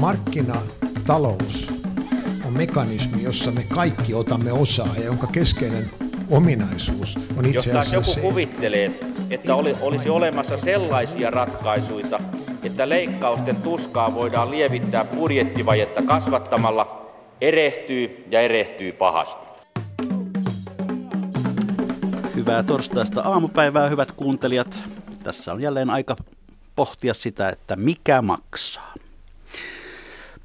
Markkinatalous on mekanismi, jossa me kaikki otamme osaa ja jonka keskeinen ominaisuus on itse Jos asiassa joku se, kuvittelee, että oli, olisi olemassa sellaisia ratkaisuja, että leikkausten tuskaa voidaan lievittää budjettivajetta kasvattamalla, erehtyy ja erehtyy pahasti. Hyvää torstaista aamupäivää, hyvät kuuntelijat. Tässä on jälleen aika pohtia sitä, että mikä maksaa.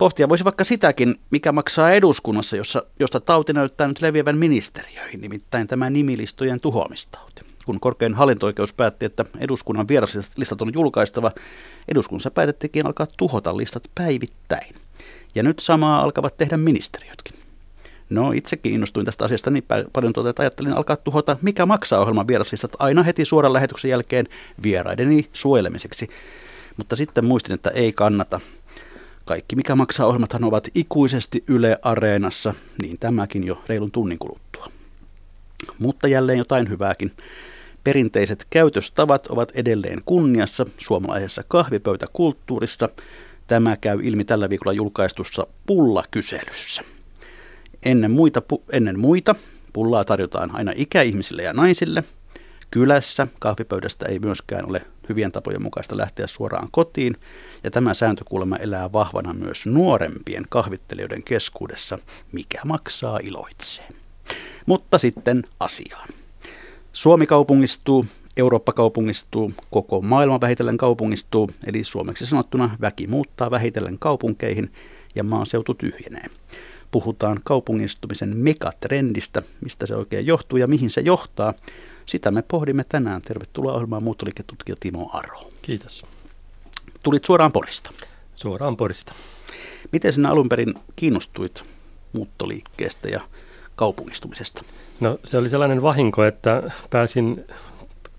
Pohtia voisi vaikka sitäkin, mikä maksaa eduskunnassa, jossa, josta tauti näyttää nyt leviävän ministeriöihin, nimittäin tämä nimilistojen tuhoamistauti. Kun korkein hallinto-oikeus päätti, että eduskunnan vieraslistat on julkaistava, eduskunnassa päätettikin alkaa tuhota listat päivittäin. Ja nyt samaa alkavat tehdä ministeriötkin. No itsekin innostuin tästä asiasta niin paljon, tuota, että ajattelin alkaa tuhota, mikä maksaa ohjelman vieraslistat aina heti suoran lähetyksen jälkeen vieraideni suojelemiseksi. Mutta sitten muistin, että ei kannata. Kaikki mikä maksaa ohjelmathan ovat ikuisesti Yle Areenassa, niin tämäkin jo reilun tunnin kuluttua. Mutta jälleen jotain hyvääkin. Perinteiset käytöstavat ovat edelleen kunniassa suomalaisessa kahvipöytäkulttuurissa. Tämä käy ilmi tällä viikolla julkaistussa pullakyselyssä. Ennen muita, ennen muita pullaa tarjotaan aina ikäihmisille ja naisille. Kylässä kahvipöydästä ei myöskään ole hyvien tapojen mukaista lähteä suoraan kotiin, ja tämä sääntökulma elää vahvana myös nuorempien kahvittelijoiden keskuudessa, mikä maksaa iloitseen. Mutta sitten asiaan. Suomi kaupungistuu, Eurooppa kaupungistuu, koko maailma vähitellen kaupungistuu, eli suomeksi sanottuna väki muuttaa vähitellen kaupunkeihin ja maaseutu tyhjenee. Puhutaan kaupungistumisen megatrendistä, mistä se oikein johtuu ja mihin se johtaa. Sitä me pohdimme tänään. Tervetuloa ohjelmaan muuttoliiketutkija Timo Aro. Kiitos. Tulit suoraan Porista. Suoraan Porista. Miten sinä alun perin kiinnostuit muuttoliikkeestä ja kaupungistumisesta? No se oli sellainen vahinko, että pääsin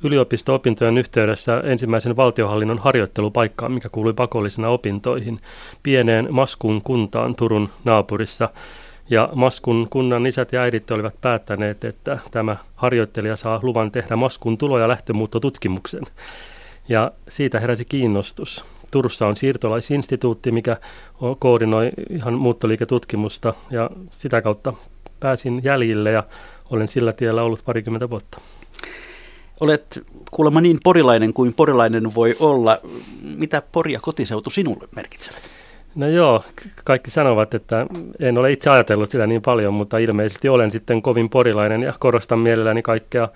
yliopisto-opintojen yhteydessä ensimmäisen valtiohallinnon harjoittelupaikkaan, mikä kuului pakollisena opintoihin, pieneen Maskun kuntaan Turun naapurissa. Ja Maskun kunnan isät ja äidit olivat päättäneet, että tämä harjoittelija saa luvan tehdä Maskun tulo- ja lähtömuuttotutkimuksen. Ja siitä heräsi kiinnostus. Turussa on siirtolaisinstituutti, mikä koordinoi ihan muuttoliiketutkimusta ja sitä kautta pääsin jäljille ja olen sillä tiellä ollut parikymmentä vuotta. Olet kuulemma niin porilainen kuin porilainen voi olla. Mitä Pori ja kotiseutu sinulle merkitsevät? No joo, kaikki sanovat, että en ole itse ajatellut sitä niin paljon, mutta ilmeisesti olen sitten kovin porilainen ja korostan mielelläni kaikkea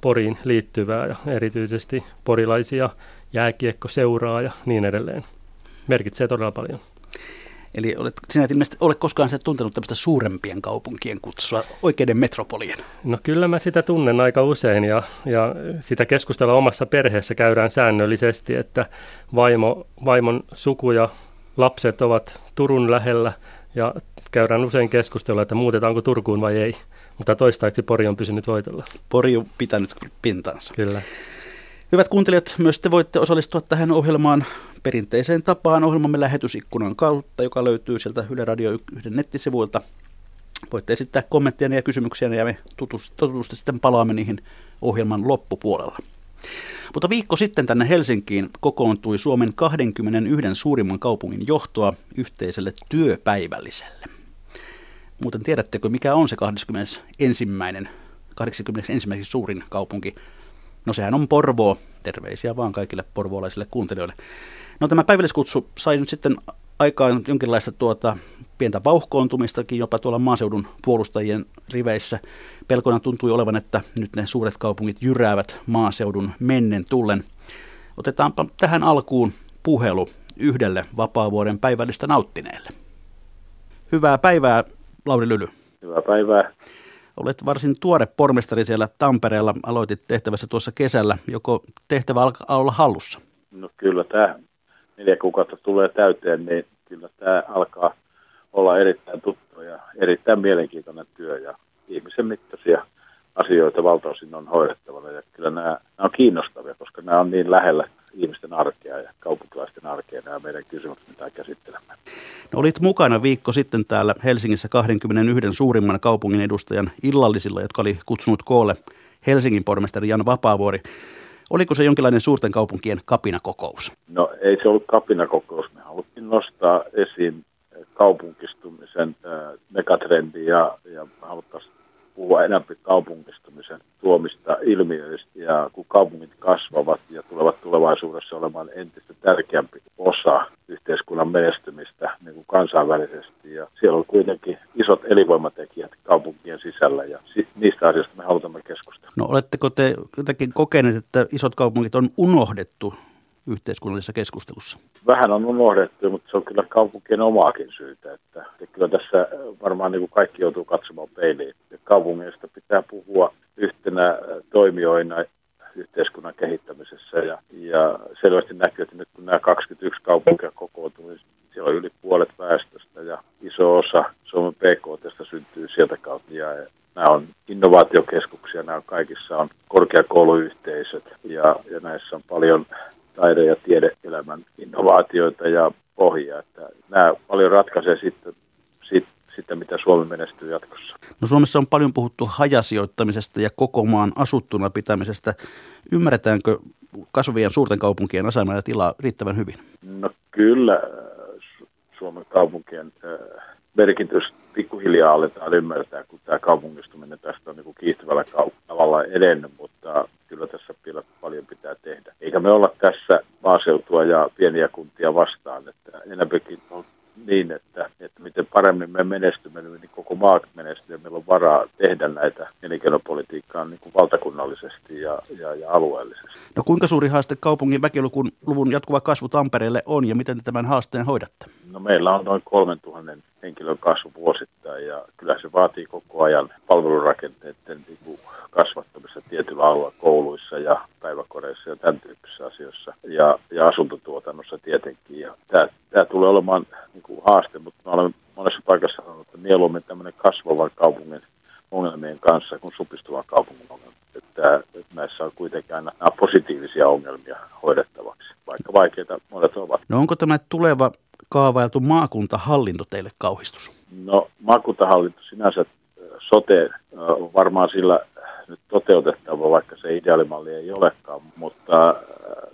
Poriin liittyvää ja erityisesti porilaisia jääkiekkoseuraa ja niin edelleen. Merkitsee todella paljon. Eli olet, sinä et ilmeisesti ole koskaan se tuntenut tämmöistä suurempien kaupunkien kutsua, oikeiden metropolien. No kyllä mä sitä tunnen aika usein ja, ja sitä keskustella omassa perheessä käydään säännöllisesti, että vaimo, vaimon suku ja lapset ovat Turun lähellä ja käydään usein keskustelua, että muutetaanko Turkuun vai ei. Mutta toistaiseksi Pori on pysynyt voitolla. Pori on pitänyt pintansa. Kyllä. Hyvät kuuntelijat, myös te voitte osallistua tähän ohjelmaan perinteiseen tapaan ohjelmamme lähetysikkunan kautta, joka löytyy sieltä Yle Radio 1 nettisivuilta. Voitte esittää kommentteja ja kysymyksiä ja me tutustusti sitten palaamme niihin ohjelman loppupuolella. Mutta viikko sitten tänne Helsinkiin kokoontui Suomen 21 suurimman kaupungin johtoa yhteiselle työpäivälliselle. Muuten tiedättekö, mikä on se 21. 81. suurin kaupunki No sehän on Porvoo. Terveisiä vaan kaikille porvoolaisille kuuntelijoille. No tämä päivälliskutsu sai nyt sitten aikaan jonkinlaista tuota pientä vauhkoontumistakin jopa tuolla maaseudun puolustajien riveissä. Pelkona tuntui olevan, että nyt ne suuret kaupungit jyräävät maaseudun mennen tullen. Otetaanpa tähän alkuun puhelu yhdelle vapaavuoden päivällistä nauttineelle. Hyvää päivää, Lauri Lyly. Hyvää päivää. Olet varsin tuore pormestari siellä Tampereella. Aloitit tehtävässä tuossa kesällä. Joko tehtävä alkaa olla hallussa? No kyllä tämä neljä kuukautta tulee täyteen, niin kyllä tämä alkaa olla erittäin tuttu ja erittäin mielenkiintoinen työ ja ihmisen mittaisia asioita valtaosin on hoidettavana ja kyllä nämä, nämä on kiinnostavia, koska nämä on niin lähellä ihmisten arkea ja kaupunkilaisten arkea nämä meidän kysymykset, mitä käsittelemme. No, olit mukana viikko sitten täällä Helsingissä 21 suurimman kaupungin edustajan illallisilla, jotka oli kutsunut koolle Helsingin pormestari Jan Vapaavuori. Oliko se jonkinlainen suurten kaupunkien kapinakokous? No ei se ollut kapinakokous. Me haluttiin nostaa esiin kaupunkistumisen megatrendi ja, puhua enemmän kaupunkistumisen tuomista ilmiöistä ja kun kaupungit kasvavat ja tulevat tulevaisuudessa olemaan entistä tärkeämpi osa yhteiskunnan menestymistä niin kuin kansainvälisesti ja siellä on kuitenkin isot elinvoimatekijät kaupunkien sisällä ja niistä asioista me haluamme keskustella. No oletteko te jotenkin kokeneet, että isot kaupungit on unohdettu yhteiskunnallisessa keskustelussa? Vähän on unohdettu, mutta se on kyllä kaupunkien omaakin syytä. Että, että kyllä tässä varmaan niin kuin kaikki joutuu katsomaan peiliin. Kaupungeista pitää puhua yhtenä toimijoina yhteiskunnan kehittämisessä. Ja, ja selvästi näkyy, että nyt kun nämä 21 kaupunkia kokoontuu, niin siellä on yli puolet väestöstä ja iso osa Suomen PKT syntyy sieltä kautta. Ja nämä on innovaatiokeskuksia, nämä kaikissa on korkeakouluyhteisöt ja, ja näissä on paljon taide- ja tiedeelämän innovaatioita ja pohjaa. Että nämä paljon ratkaisee sitten, sitten, sitten, mitä Suomi menestyy jatkossa. No Suomessa on paljon puhuttu hajasijoittamisesta ja koko maan asuttuna pitämisestä. Ymmärretäänkö kasvavien suurten kaupunkien asema ja tilaa riittävän hyvin? No kyllä Suomen kaupunkien merkitys pikkuhiljaa aletaan ymmärtää, kun tämä kaupungistuminen tästä on niin kiihtyvällä tavalla edennyt, mutta kyllä tässä vielä paljon pitää tehdä. Eikä me olla tässä maaseutua ja pieniä kuntia vastaan, että enemmänkin on niin, että, että miten paremmin me menestymme, niin koko maa menestyy ja meillä on varaa tehdä näitä elinkeinopolitiikkaa niin kuin valtakunnallisesti ja, ja, ja alueellisesti. No kuinka suuri haaste kaupungin väkiluvun luvun jatkuva kasvu Tampereelle on ja miten te tämän haasteen hoidatte? No meillä on noin 3000 henkilön kasvu vuosittain ja kyllä se vaatii koko ajan palvelurakenteiden niin kuin kasvattamista tietyllä alueella kouluissa ja päiväkodeissa ja tämän tyyppisissä asioissa ja, ja asuntotuotannossa tietenkin. Ja tämä, tämä tulee olemaan niin kuin haaste, mutta mä olen monessa paikassa sanonut, että mieluummin tämmöinen kasvavan kaupungin ongelmien kanssa kuin supistuvan kaupungin ongelmia. Että, että näissä on kuitenkin aina nämä positiivisia ongelmia hoidettavaksi, vaikka vaikeita monet ovat. No onko tämä tuleva kaavailtu maakuntahallinto teille kauhistus? No maakuntahallinto sinänsä sote on varmaan sillä nyt toteutettava, vaikka se ideaalimalli ei olekaan, mutta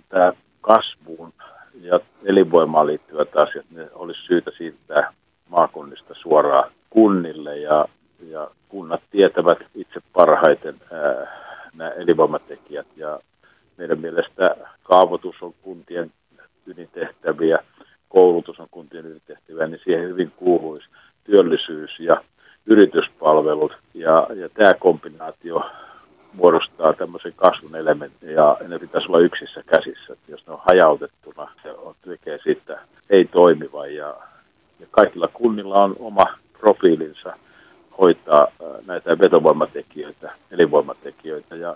tämä kasvuun ja elinvoimaan liittyvät asiat, ne olisi syytä siirtää maakunnista suoraan kunnille ja, ja kunnat tietävät itse parhaiten ää, nämä elinvoimatekijät ja meidän mielestä kaavoitus on kuntien ydintehtäviä, koulutus on kuntien ydintehtäviä, niin siihen hyvin kuuluisi työllisyys ja yrityspalvelut ja, ja tämä kombinaatio muodostaa tämmöisen kasvun elementin ja ne pitäisi olla yksissä käsissä. Jos ne on hajautettuna, se on, tekee siitä ei toimiva ja, ja kaikilla kunnilla on oma profiilinsa hoitaa näitä vetovoimatekijöitä, elinvoimatekijöitä ja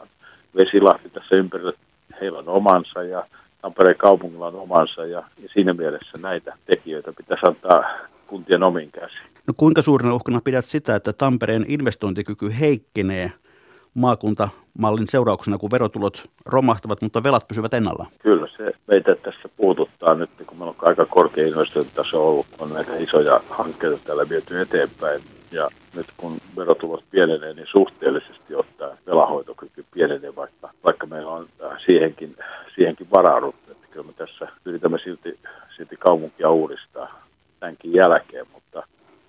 Vesilahti tässä ympärillä, heillä on omansa ja Tampereen kaupungilla on omansa ja, ja siinä mielessä näitä tekijöitä pitäisi antaa kuntien omiin käsiin. No kuinka suurena uhkana pidät sitä, että Tampereen investointikyky heikkenee maakuntamallin seurauksena, kun verotulot romahtavat, mutta velat pysyvät ennallaan? Kyllä, se meitä tässä puututtaa nyt, kun meillä on aika korkea investointitaso ollut, on näitä isoja hankkeita täällä viety eteenpäin. Ja nyt kun verotulot pienenee, niin suhteellisesti ottaen velahoitokyky pienenee, vaikka, vaikka meillä on äh, siihenkin, siihenkin varauduttu. Että kyllä me tässä yritämme silti, silti kaupunkia uudistaa tämänkin jälkeen,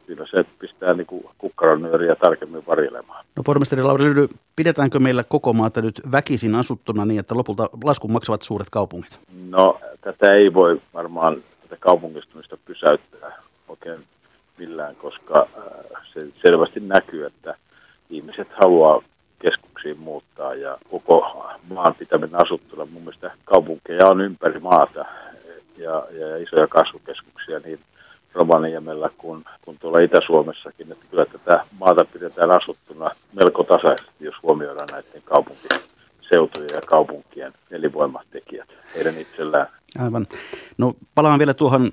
kyllä se pistää niin kuin kukkaron nyöriä tarkemmin varilemaan. No pormestari Lauri Lydy, pidetäänkö meillä koko maata nyt väkisin asuttuna niin, että lopulta laskun maksavat suuret kaupungit? No tätä ei voi varmaan tätä kaupungistumista pysäyttää oikein millään, koska äh, se selvästi näkyy, että ihmiset haluaa keskuksiin muuttaa ja koko maan pitäminen asuttuna. Mun mielestä kaupunkeja on ympäri maata ja, ja isoja kasvukeskuksia, niin Rovaniemellä kuin, kuin tuolla Itä-Suomessakin. Että kyllä tätä maata pidetään asuttuna melko tasaisesti, jos huomioidaan näiden kaupunkiseutujen ja kaupunkien elinvoimatekijät heidän itsellään. Aivan. No palaan vielä tuohon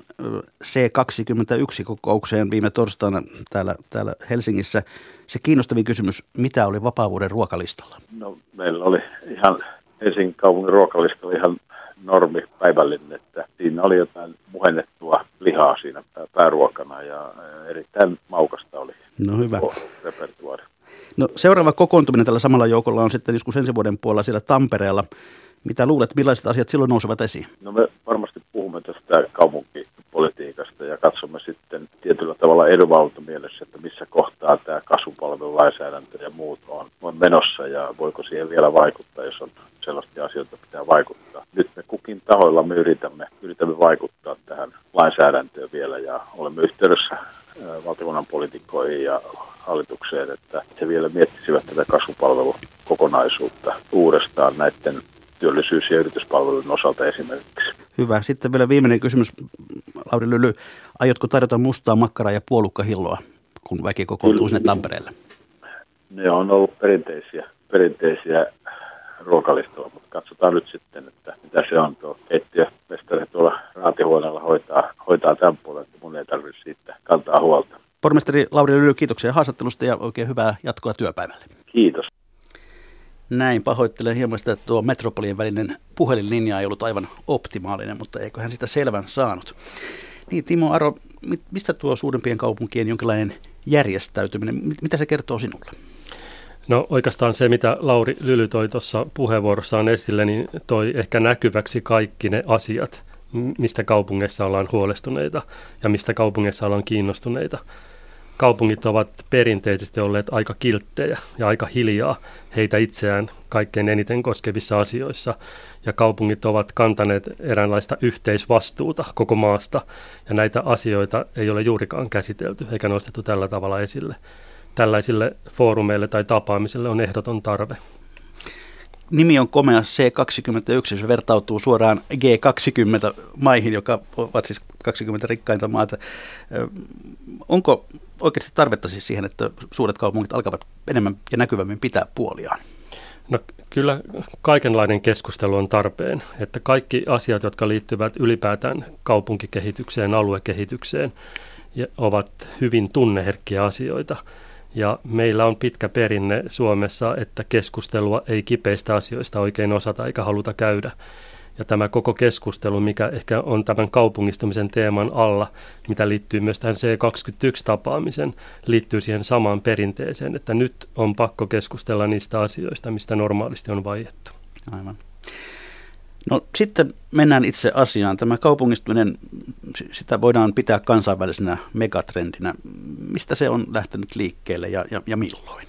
C21-kokoukseen viime torstaina täällä, täällä Helsingissä. Se kiinnostavin kysymys, mitä oli vapaavuuden ruokalistalla? No meillä oli ihan Helsingin kaupungin ruokalistalla ihan normi päivällinen, että siinä oli jotain muhennettua lihaa siinä pääruokana ja erittäin maukasta oli no hyvä. repertuaari. No seuraava kokoontuminen tällä samalla joukolla on sitten joskus ensi vuoden puolella siellä Tampereella. Mitä luulet, millaiset asiat silloin nousevat esiin? No me varmasti puhumme tästä kaupunkipolitiikasta ja katsomme sitten tietyllä tavalla edunvalvonta mielessä, että missä kohtaa tämä kasvupalvelulainsäädäntö ja muut on, on menossa ja voiko siihen vielä vaikuttaa, jos on sellaisia asioita pitää vaikuttaa. Nyt me kukin tahoilla me yritämme, yritämme vaikuttaa tähän lainsäädäntöön vielä ja olemme yhteydessä valtakunnan poliitikkoihin ja hallitukseen, että he vielä miettisivät tätä kasvupalvelukokonaisuutta uudestaan näiden työllisyys- ja yrityspalvelujen osalta esimerkiksi. Hyvä. Sitten vielä viimeinen kysymys, Lauri Lyly. Aiotko tarjota mustaa makkaraa ja puolukkahilloa, kun väki kokoontuu sinne Tampereelle? Ne on ollut perinteisiä, perinteisiä ruokalistoa, mutta katsotaan nyt sitten, että mitä se on. Tuo keittiömestari tuolla raatihuoneella hoitaa, hoitaa tämän puolen, että mun ei tarvitse siitä kantaa huolta. Pormestari Lauri Lyly, kiitoksia haastattelusta ja oikein hyvää jatkoa työpäivälle. Kiitos. Näin pahoittelen hieman sitä, että tuo metropolien välinen puhelinlinja ei ollut aivan optimaalinen, mutta eiköhän sitä selvän saanut. Niin Timo Aro, mistä tuo suurempien kaupunkien jonkinlainen järjestäytyminen, mitä se kertoo sinulle? No oikeastaan se, mitä Lauri Lyly toi tuossa puheenvuorossaan esille, niin toi ehkä näkyväksi kaikki ne asiat, mistä kaupungeissa ollaan huolestuneita ja mistä kaupungeissa ollaan kiinnostuneita kaupungit ovat perinteisesti olleet aika kilttejä ja aika hiljaa heitä itseään kaikkein eniten koskevissa asioissa. Ja kaupungit ovat kantaneet eräänlaista yhteisvastuuta koko maasta. Ja näitä asioita ei ole juurikaan käsitelty eikä nostettu tällä tavalla esille. Tällaisille foorumeille tai tapaamisille on ehdoton tarve. Nimi on komea C21, se vertautuu suoraan G20-maihin, joka ovat siis 20 rikkainta maata. Onko oikeasti tarvetta siis siihen, että suuret kaupungit alkavat enemmän ja näkyvämmin pitää puoliaan? No kyllä kaikenlainen keskustelu on tarpeen, että kaikki asiat, jotka liittyvät ylipäätään kaupunkikehitykseen, aluekehitykseen, ovat hyvin tunneherkkiä asioita. Ja meillä on pitkä perinne Suomessa, että keskustelua ei kipeistä asioista oikein osata eikä haluta käydä. Ja tämä koko keskustelu, mikä ehkä on tämän kaupungistumisen teeman alla, mitä liittyy myös tähän C21-tapaamisen, liittyy siihen samaan perinteeseen, että nyt on pakko keskustella niistä asioista, mistä normaalisti on vaiettu. Aivan. No sitten mennään itse asiaan. Tämä kaupungistuminen, sitä voidaan pitää kansainvälisenä megatrendinä. Mistä se on lähtenyt liikkeelle ja, ja, ja milloin?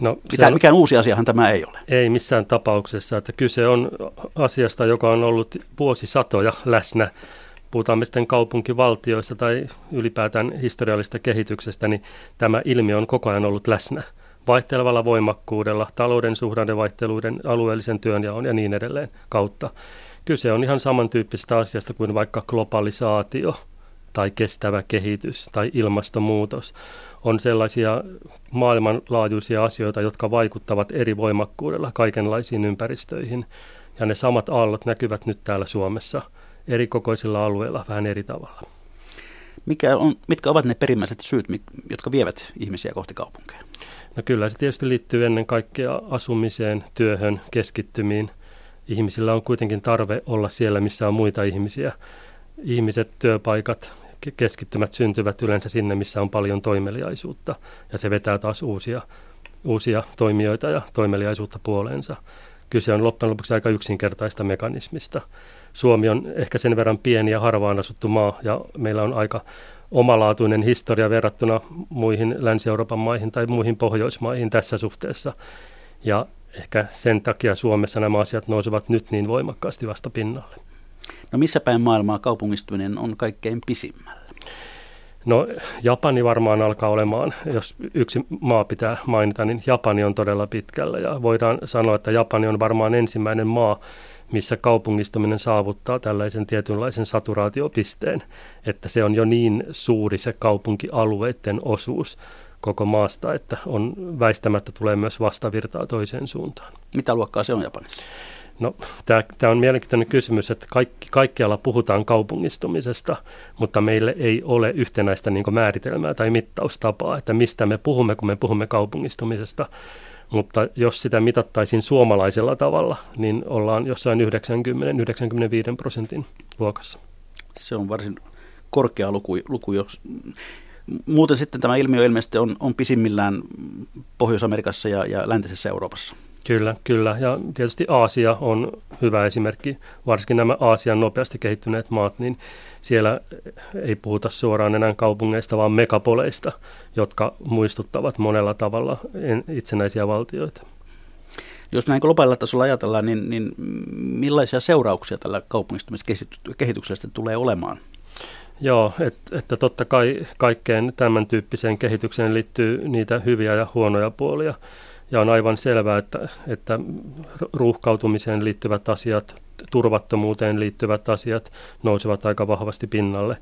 No, Mitä, on, mikään uusi asiahan tämä ei ole. Ei missään tapauksessa. Että kyse on asiasta, joka on ollut vuosisatoja läsnä. Puhutaan me sitten kaupunkivaltioista tai ylipäätään historiallisesta kehityksestä, niin tämä ilmiö on koko ajan ollut läsnä vaihtelevalla voimakkuudella, talouden suhdannevaihteluiden, alueellisen työnjaon ja niin edelleen kautta. Kyse on ihan samantyyppisestä asiasta kuin vaikka globalisaatio tai kestävä kehitys tai ilmastonmuutos on sellaisia maailmanlaajuisia asioita, jotka vaikuttavat eri voimakkuudella kaikenlaisiin ympäristöihin. Ja ne samat aallot näkyvät nyt täällä Suomessa eri kokoisilla alueilla vähän eri tavalla. Mikä on, mitkä ovat ne perimmäiset syyt, jotka vievät ihmisiä kohti kaupunkeja? No kyllä se tietysti liittyy ennen kaikkea asumiseen, työhön, keskittymiin. Ihmisillä on kuitenkin tarve olla siellä, missä on muita ihmisiä. Ihmiset, työpaikat, keskittymät syntyvät yleensä sinne, missä on paljon toimeliaisuutta ja se vetää taas uusia, uusia toimijoita ja toimeliaisuutta puoleensa. Kyse on loppujen lopuksi aika yksinkertaista mekanismista. Suomi on ehkä sen verran pieni ja harvaan asuttu maa ja meillä on aika omalaatuinen historia verrattuna muihin Länsi-Euroopan maihin tai muihin Pohjoismaihin tässä suhteessa. Ja ehkä sen takia Suomessa nämä asiat nousevat nyt niin voimakkaasti vasta pinnalle. No missä päin maailmaa kaupungistuminen on kaikkein pisimmällä? No Japani varmaan alkaa olemaan, jos yksi maa pitää mainita, niin Japani on todella pitkällä ja voidaan sanoa, että Japani on varmaan ensimmäinen maa, missä kaupungistuminen saavuttaa tällaisen tietynlaisen saturaatiopisteen, että se on jo niin suuri se kaupunkialueiden osuus koko maasta, että on väistämättä tulee myös vastavirtaa toiseen suuntaan. Mitä luokkaa se on Japanissa? No, tämä on mielenkiintoinen kysymys, että kaikki, kaikkialla puhutaan kaupungistumisesta, mutta meille ei ole yhtenäistä niin määritelmää tai mittaustapaa, että mistä me puhumme, kun me puhumme kaupungistumisesta. Mutta jos sitä mitattaisiin suomalaisella tavalla, niin ollaan jossain 90-95 prosentin luokassa. Se on varsin korkea luku, luku jos Muuten sitten tämä ilmiö ilmeisesti on, on pisimmillään Pohjois-Amerikassa ja, ja läntisessä Euroopassa. Kyllä, kyllä. Ja tietysti Aasia on hyvä esimerkki. Varsinkin nämä Aasian nopeasti kehittyneet maat, niin siellä ei puhuta suoraan enää kaupungeista, vaan megapoleista, jotka muistuttavat monella tavalla itsenäisiä valtioita. Jos näin globaalilla tasolla ajatellaan, niin, niin millaisia seurauksia tällä kaupungistumiskehityksellä tulee olemaan? Joo, että, että totta kai kaikkeen tämän tyyppiseen kehitykseen liittyy niitä hyviä ja huonoja puolia. Ja on aivan selvää, että, että ruuhkautumiseen liittyvät asiat, turvattomuuteen liittyvät asiat nousevat aika vahvasti pinnalle.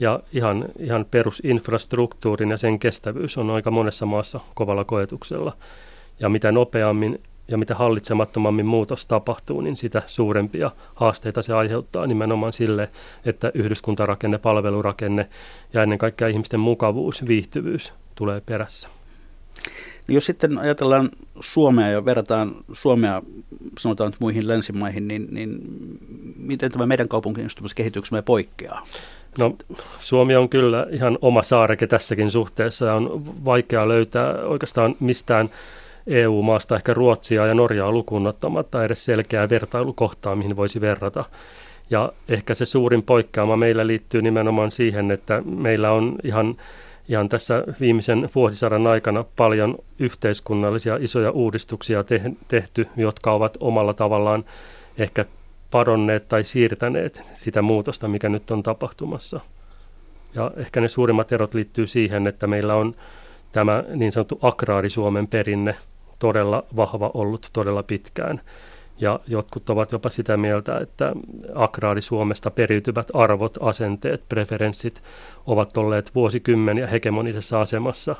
Ja ihan, ihan perusinfrastruktuurin ja sen kestävyys on aika monessa maassa kovalla koetuksella. Ja mitä nopeammin ja mitä hallitsemattomammin muutos tapahtuu, niin sitä suurempia haasteita se aiheuttaa nimenomaan sille, että yhdyskuntarakenne, palvelurakenne ja ennen kaikkea ihmisten mukavuus, viihtyvyys tulee perässä. Jos sitten ajatellaan Suomea ja verrataan Suomea sanotaan muihin länsimaihin, niin, niin miten tämä meidän kaupunkistumiskehityksemme poikkeaa? No Suomi on kyllä ihan oma saareke tässäkin suhteessa on vaikea löytää oikeastaan mistään EU-maasta, ehkä Ruotsia ja Norjaa lukuun ottamatta edes selkeää vertailukohtaa, mihin voisi verrata. Ja ehkä se suurin poikkeama meillä liittyy nimenomaan siihen, että meillä on ihan ihan tässä viimeisen vuosisadan aikana paljon yhteiskunnallisia isoja uudistuksia tehty, jotka ovat omalla tavallaan ehkä padonneet tai siirtäneet sitä muutosta, mikä nyt on tapahtumassa. Ja ehkä ne suurimmat erot liittyy siihen, että meillä on tämä niin sanottu agraarisuomen perinne todella vahva ollut todella pitkään. Ja jotkut ovat jopa sitä mieltä, että akraari Suomesta periytyvät arvot, asenteet, preferenssit ovat olleet vuosikymmeniä hegemonisessa asemassa.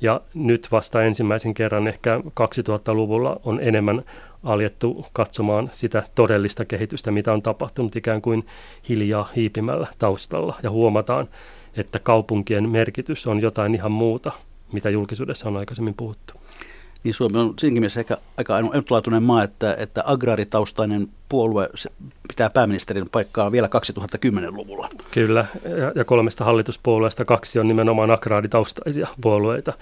Ja nyt vasta ensimmäisen kerran ehkä 2000-luvulla on enemmän aljettu katsomaan sitä todellista kehitystä, mitä on tapahtunut ikään kuin hiljaa hiipimällä taustalla. Ja huomataan, että kaupunkien merkitys on jotain ihan muuta, mitä julkisuudessa on aikaisemmin puhuttu niin Suomi on siinäkin mielessä ehkä aika ainutlaatuinen maa, että, että agraaritaustainen puolue pitää pääministerin paikkaa vielä 2010-luvulla. Kyllä, ja, ja kolmesta hallituspuolueesta kaksi on nimenomaan agraaritaustaisia puolueita.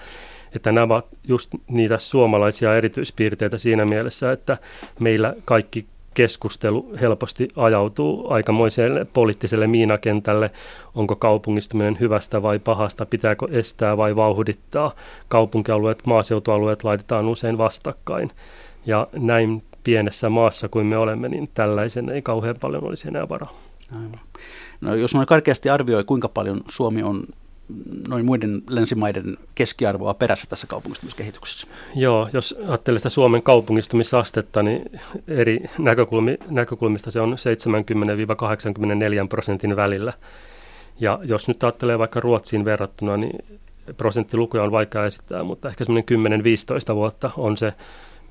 Että nämä ovat just niitä suomalaisia erityispiirteitä siinä mielessä, että meillä kaikki keskustelu helposti ajautuu aikamoiselle poliittiselle miinakentälle. Onko kaupungistuminen hyvästä vai pahasta, pitääkö estää vai vauhdittaa. Kaupunkialueet, maaseutualueet laitetaan usein vastakkain. Ja näin pienessä maassa kuin me olemme, niin tällaisen ei kauhean paljon olisi enää varaa. No, jos noin karkeasti arvioi, kuinka paljon Suomi on noin muiden länsimaiden keskiarvoa perässä tässä kaupungistumiskehityksessä? Joo, jos ajattelee sitä Suomen kaupungistumisastetta, niin eri näkökulmi, näkökulmista se on 70-84 prosentin välillä. Ja jos nyt ajattelee vaikka Ruotsiin verrattuna, niin prosenttilukuja on vaikea esittää, mutta ehkä semmoinen 10-15 vuotta on se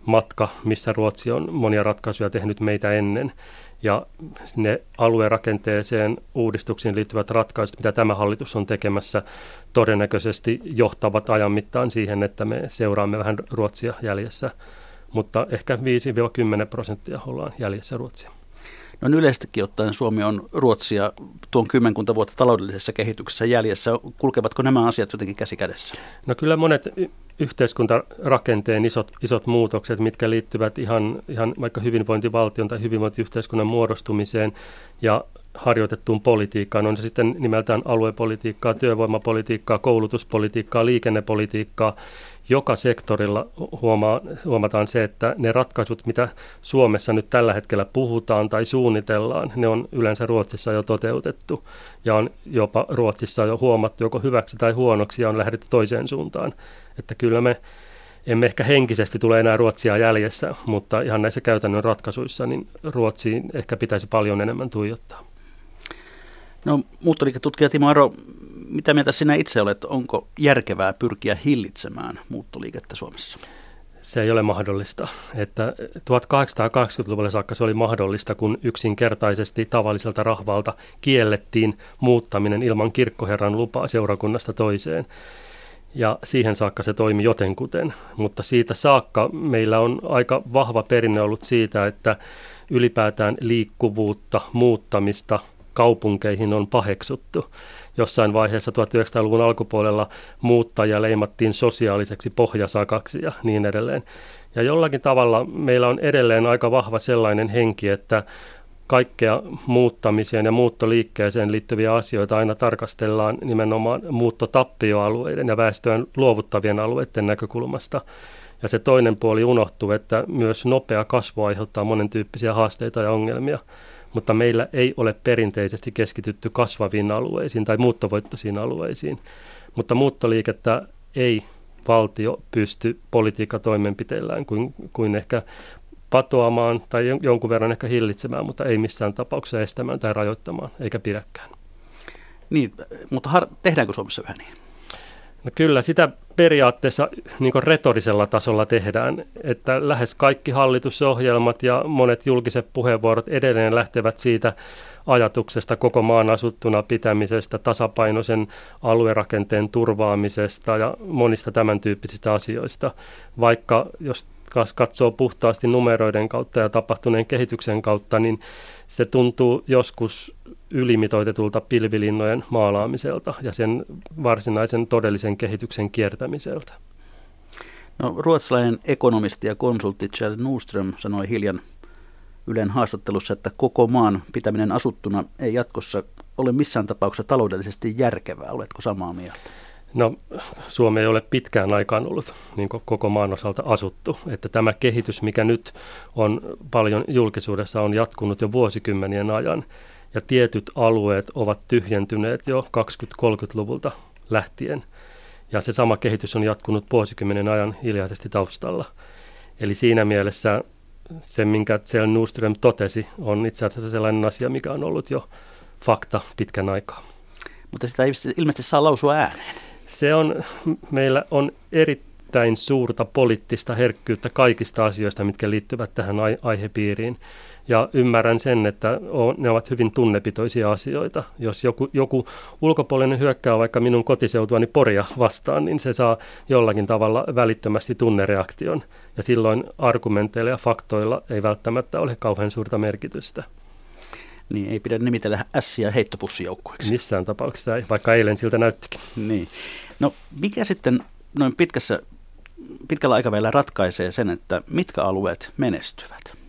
matka, missä Ruotsi on monia ratkaisuja tehnyt meitä ennen. Ja ne aluerakenteeseen uudistuksiin liittyvät ratkaisut, mitä tämä hallitus on tekemässä, todennäköisesti johtavat ajan mittaan siihen, että me seuraamme vähän Ruotsia jäljessä. Mutta ehkä 5-10 prosenttia ollaan jäljessä Ruotsia. No yleistäkin ottaen Suomi on Ruotsia tuon kymmenkunta vuotta taloudellisessa kehityksessä jäljessä. Kulkevatko nämä asiat jotenkin käsi kädessä? No kyllä monet yhteiskuntarakenteen isot, isot muutokset, mitkä liittyvät ihan, ihan vaikka hyvinvointivaltion tai hyvinvointiyhteiskunnan muodostumiseen ja harjoitettuun politiikkaan, on se sitten nimeltään aluepolitiikkaa, työvoimapolitiikkaa, koulutuspolitiikkaa, liikennepolitiikkaa, joka sektorilla huomaa, huomataan se, että ne ratkaisut, mitä Suomessa nyt tällä hetkellä puhutaan tai suunnitellaan, ne on yleensä Ruotsissa jo toteutettu ja on jopa Ruotsissa jo huomattu joko hyväksi tai huonoksi ja on lähdetty toiseen suuntaan. Että kyllä me emme ehkä henkisesti tule enää Ruotsia jäljessä, mutta ihan näissä käytännön ratkaisuissa niin Ruotsiin ehkä pitäisi paljon enemmän tuijottaa. No muuttoliiketutkija Timo Aro, mitä mieltä sinä itse olet, onko järkevää pyrkiä hillitsemään muuttoliikettä Suomessa? Se ei ole mahdollista. Että 1880-luvulle saakka se oli mahdollista, kun yksinkertaisesti tavalliselta rahvalta kiellettiin muuttaminen ilman kirkkoherran lupaa seurakunnasta toiseen. Ja siihen saakka se toimi jotenkuten. Mutta siitä saakka meillä on aika vahva perinne ollut siitä, että ylipäätään liikkuvuutta, muuttamista – kaupunkeihin on paheksuttu. Jossain vaiheessa 1900-luvun alkupuolella muuttajia leimattiin sosiaaliseksi pohjasakaksi ja niin edelleen. Ja jollakin tavalla meillä on edelleen aika vahva sellainen henki, että kaikkea muuttamiseen ja muuttoliikkeeseen liittyviä asioita aina tarkastellaan nimenomaan muuttotappioalueiden ja väestöön luovuttavien alueiden näkökulmasta. Ja se toinen puoli unohtuu, että myös nopea kasvu aiheuttaa monen tyyppisiä haasteita ja ongelmia. Mutta meillä ei ole perinteisesti keskitytty kasvaviin alueisiin tai muuttovoittoisiin alueisiin. Mutta muuttoliikettä ei valtio pysty politiikkatoimenpiteillään kuin, kuin ehkä patoamaan tai jonkun verran ehkä hillitsemään, mutta ei missään tapauksessa estämään tai rajoittamaan, eikä pidäkään. Niin, mutta har- tehdäänkö Suomessa yhä niin? No kyllä, sitä periaatteessa niin retorisella tasolla tehdään, että lähes kaikki hallitusohjelmat ja monet julkiset puheenvuorot edelleen lähtevät siitä ajatuksesta koko maan asuttuna pitämisestä, tasapainoisen aluerakenteen turvaamisesta ja monista tämän tyyppisistä asioista. Vaikka jos katsoo puhtaasti numeroiden kautta ja tapahtuneen kehityksen kautta, niin se tuntuu joskus ylimitoitetulta pilvilinnojen maalaamiselta ja sen varsinaisen todellisen kehityksen kiertämiseltä. No, ruotsalainen ekonomisti ja konsultti Kjell Nuström sanoi hiljan Ylen haastattelussa, että koko maan pitäminen asuttuna ei jatkossa ole missään tapauksessa taloudellisesti järkevää. Oletko samaa mieltä? No Suomi ei ole pitkään aikaan ollut niin koko maan osalta asuttu. Että tämä kehitys, mikä nyt on paljon julkisuudessa, on jatkunut jo vuosikymmenien ajan. Ja tietyt alueet ovat tyhjentyneet jo 20-30-luvulta lähtien. Ja se sama kehitys on jatkunut vuosikymmenen ajan hiljaisesti taustalla. Eli siinä mielessä se, minkä Tsel Nuström totesi, on itse asiassa sellainen asia, mikä on ollut jo fakta pitkän aikaa. Mutta sitä ei ilmeisesti saa lausua ääneen. Se on, meillä on erittäin suurta poliittista herkkyyttä kaikista asioista, mitkä liittyvät tähän aihepiiriin. Ja ymmärrän sen, että ne ovat hyvin tunnepitoisia asioita. Jos joku, joku ulkopuolinen hyökkää vaikka minun kotiseutuani Poria vastaan, niin se saa jollakin tavalla välittömästi tunnereaktion. Ja silloin argumenteilla ja faktoilla ei välttämättä ole kauhean suurta merkitystä niin ei pidä nimitellä ässiä heittopussijoukkueeksi. Missään tapauksessa ei, vaikka eilen siltä näyttikin. Niin. No mikä sitten noin pitkässä, pitkällä aikavälillä ratkaisee sen, että mitkä alueet menestyvät?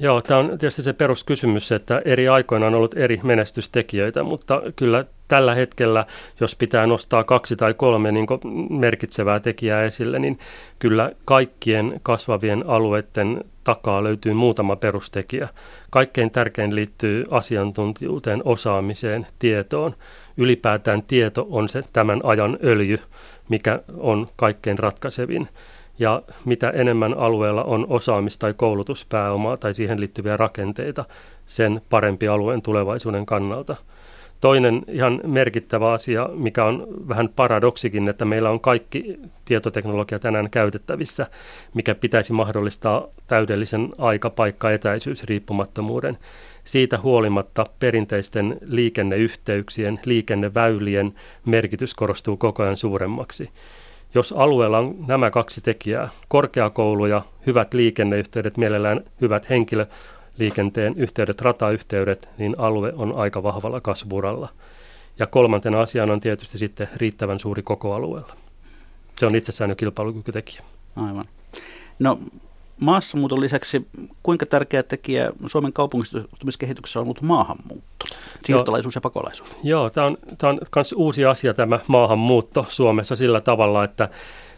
Joo, tämä on tietysti se peruskysymys, että eri aikoina on ollut eri menestystekijöitä, mutta kyllä tällä hetkellä, jos pitää nostaa kaksi tai kolme niin merkitsevää tekijää esille, niin kyllä kaikkien kasvavien alueiden takaa löytyy muutama perustekijä. Kaikkein tärkein liittyy asiantuntijuuteen, osaamiseen, tietoon. Ylipäätään tieto on se tämän ajan öljy, mikä on kaikkein ratkaisevin. Ja mitä enemmän alueella on osaamis- tai koulutuspääomaa tai siihen liittyviä rakenteita, sen parempi alueen tulevaisuuden kannalta. Toinen ihan merkittävä asia, mikä on vähän paradoksikin, että meillä on kaikki tietoteknologia tänään käytettävissä, mikä pitäisi mahdollistaa täydellisen aika, paikka, etäisyys, riippumattomuuden. Siitä huolimatta perinteisten liikenneyhteyksien, liikenneväylien merkitys korostuu koko ajan suuremmaksi. Jos alueella on nämä kaksi tekijää, korkeakoulu ja hyvät liikenneyhteydet, mielellään hyvät henkilöliikenteen yhteydet, ratayhteydet, niin alue on aika vahvalla kasvuralla. Ja kolmantena asiana on tietysti sitten riittävän suuri koko alueella. Se on itsessään jo kilpailukykytekijä. Aivan. No Maassamuuton lisäksi kuinka tärkeä tekijä Suomen kaupungistumiskehityksessä on ollut maahanmuutto, siirtolaisuus ja pakolaisuus? Joo, tämä on, tämä on myös uusi asia tämä maahanmuutto Suomessa sillä tavalla, että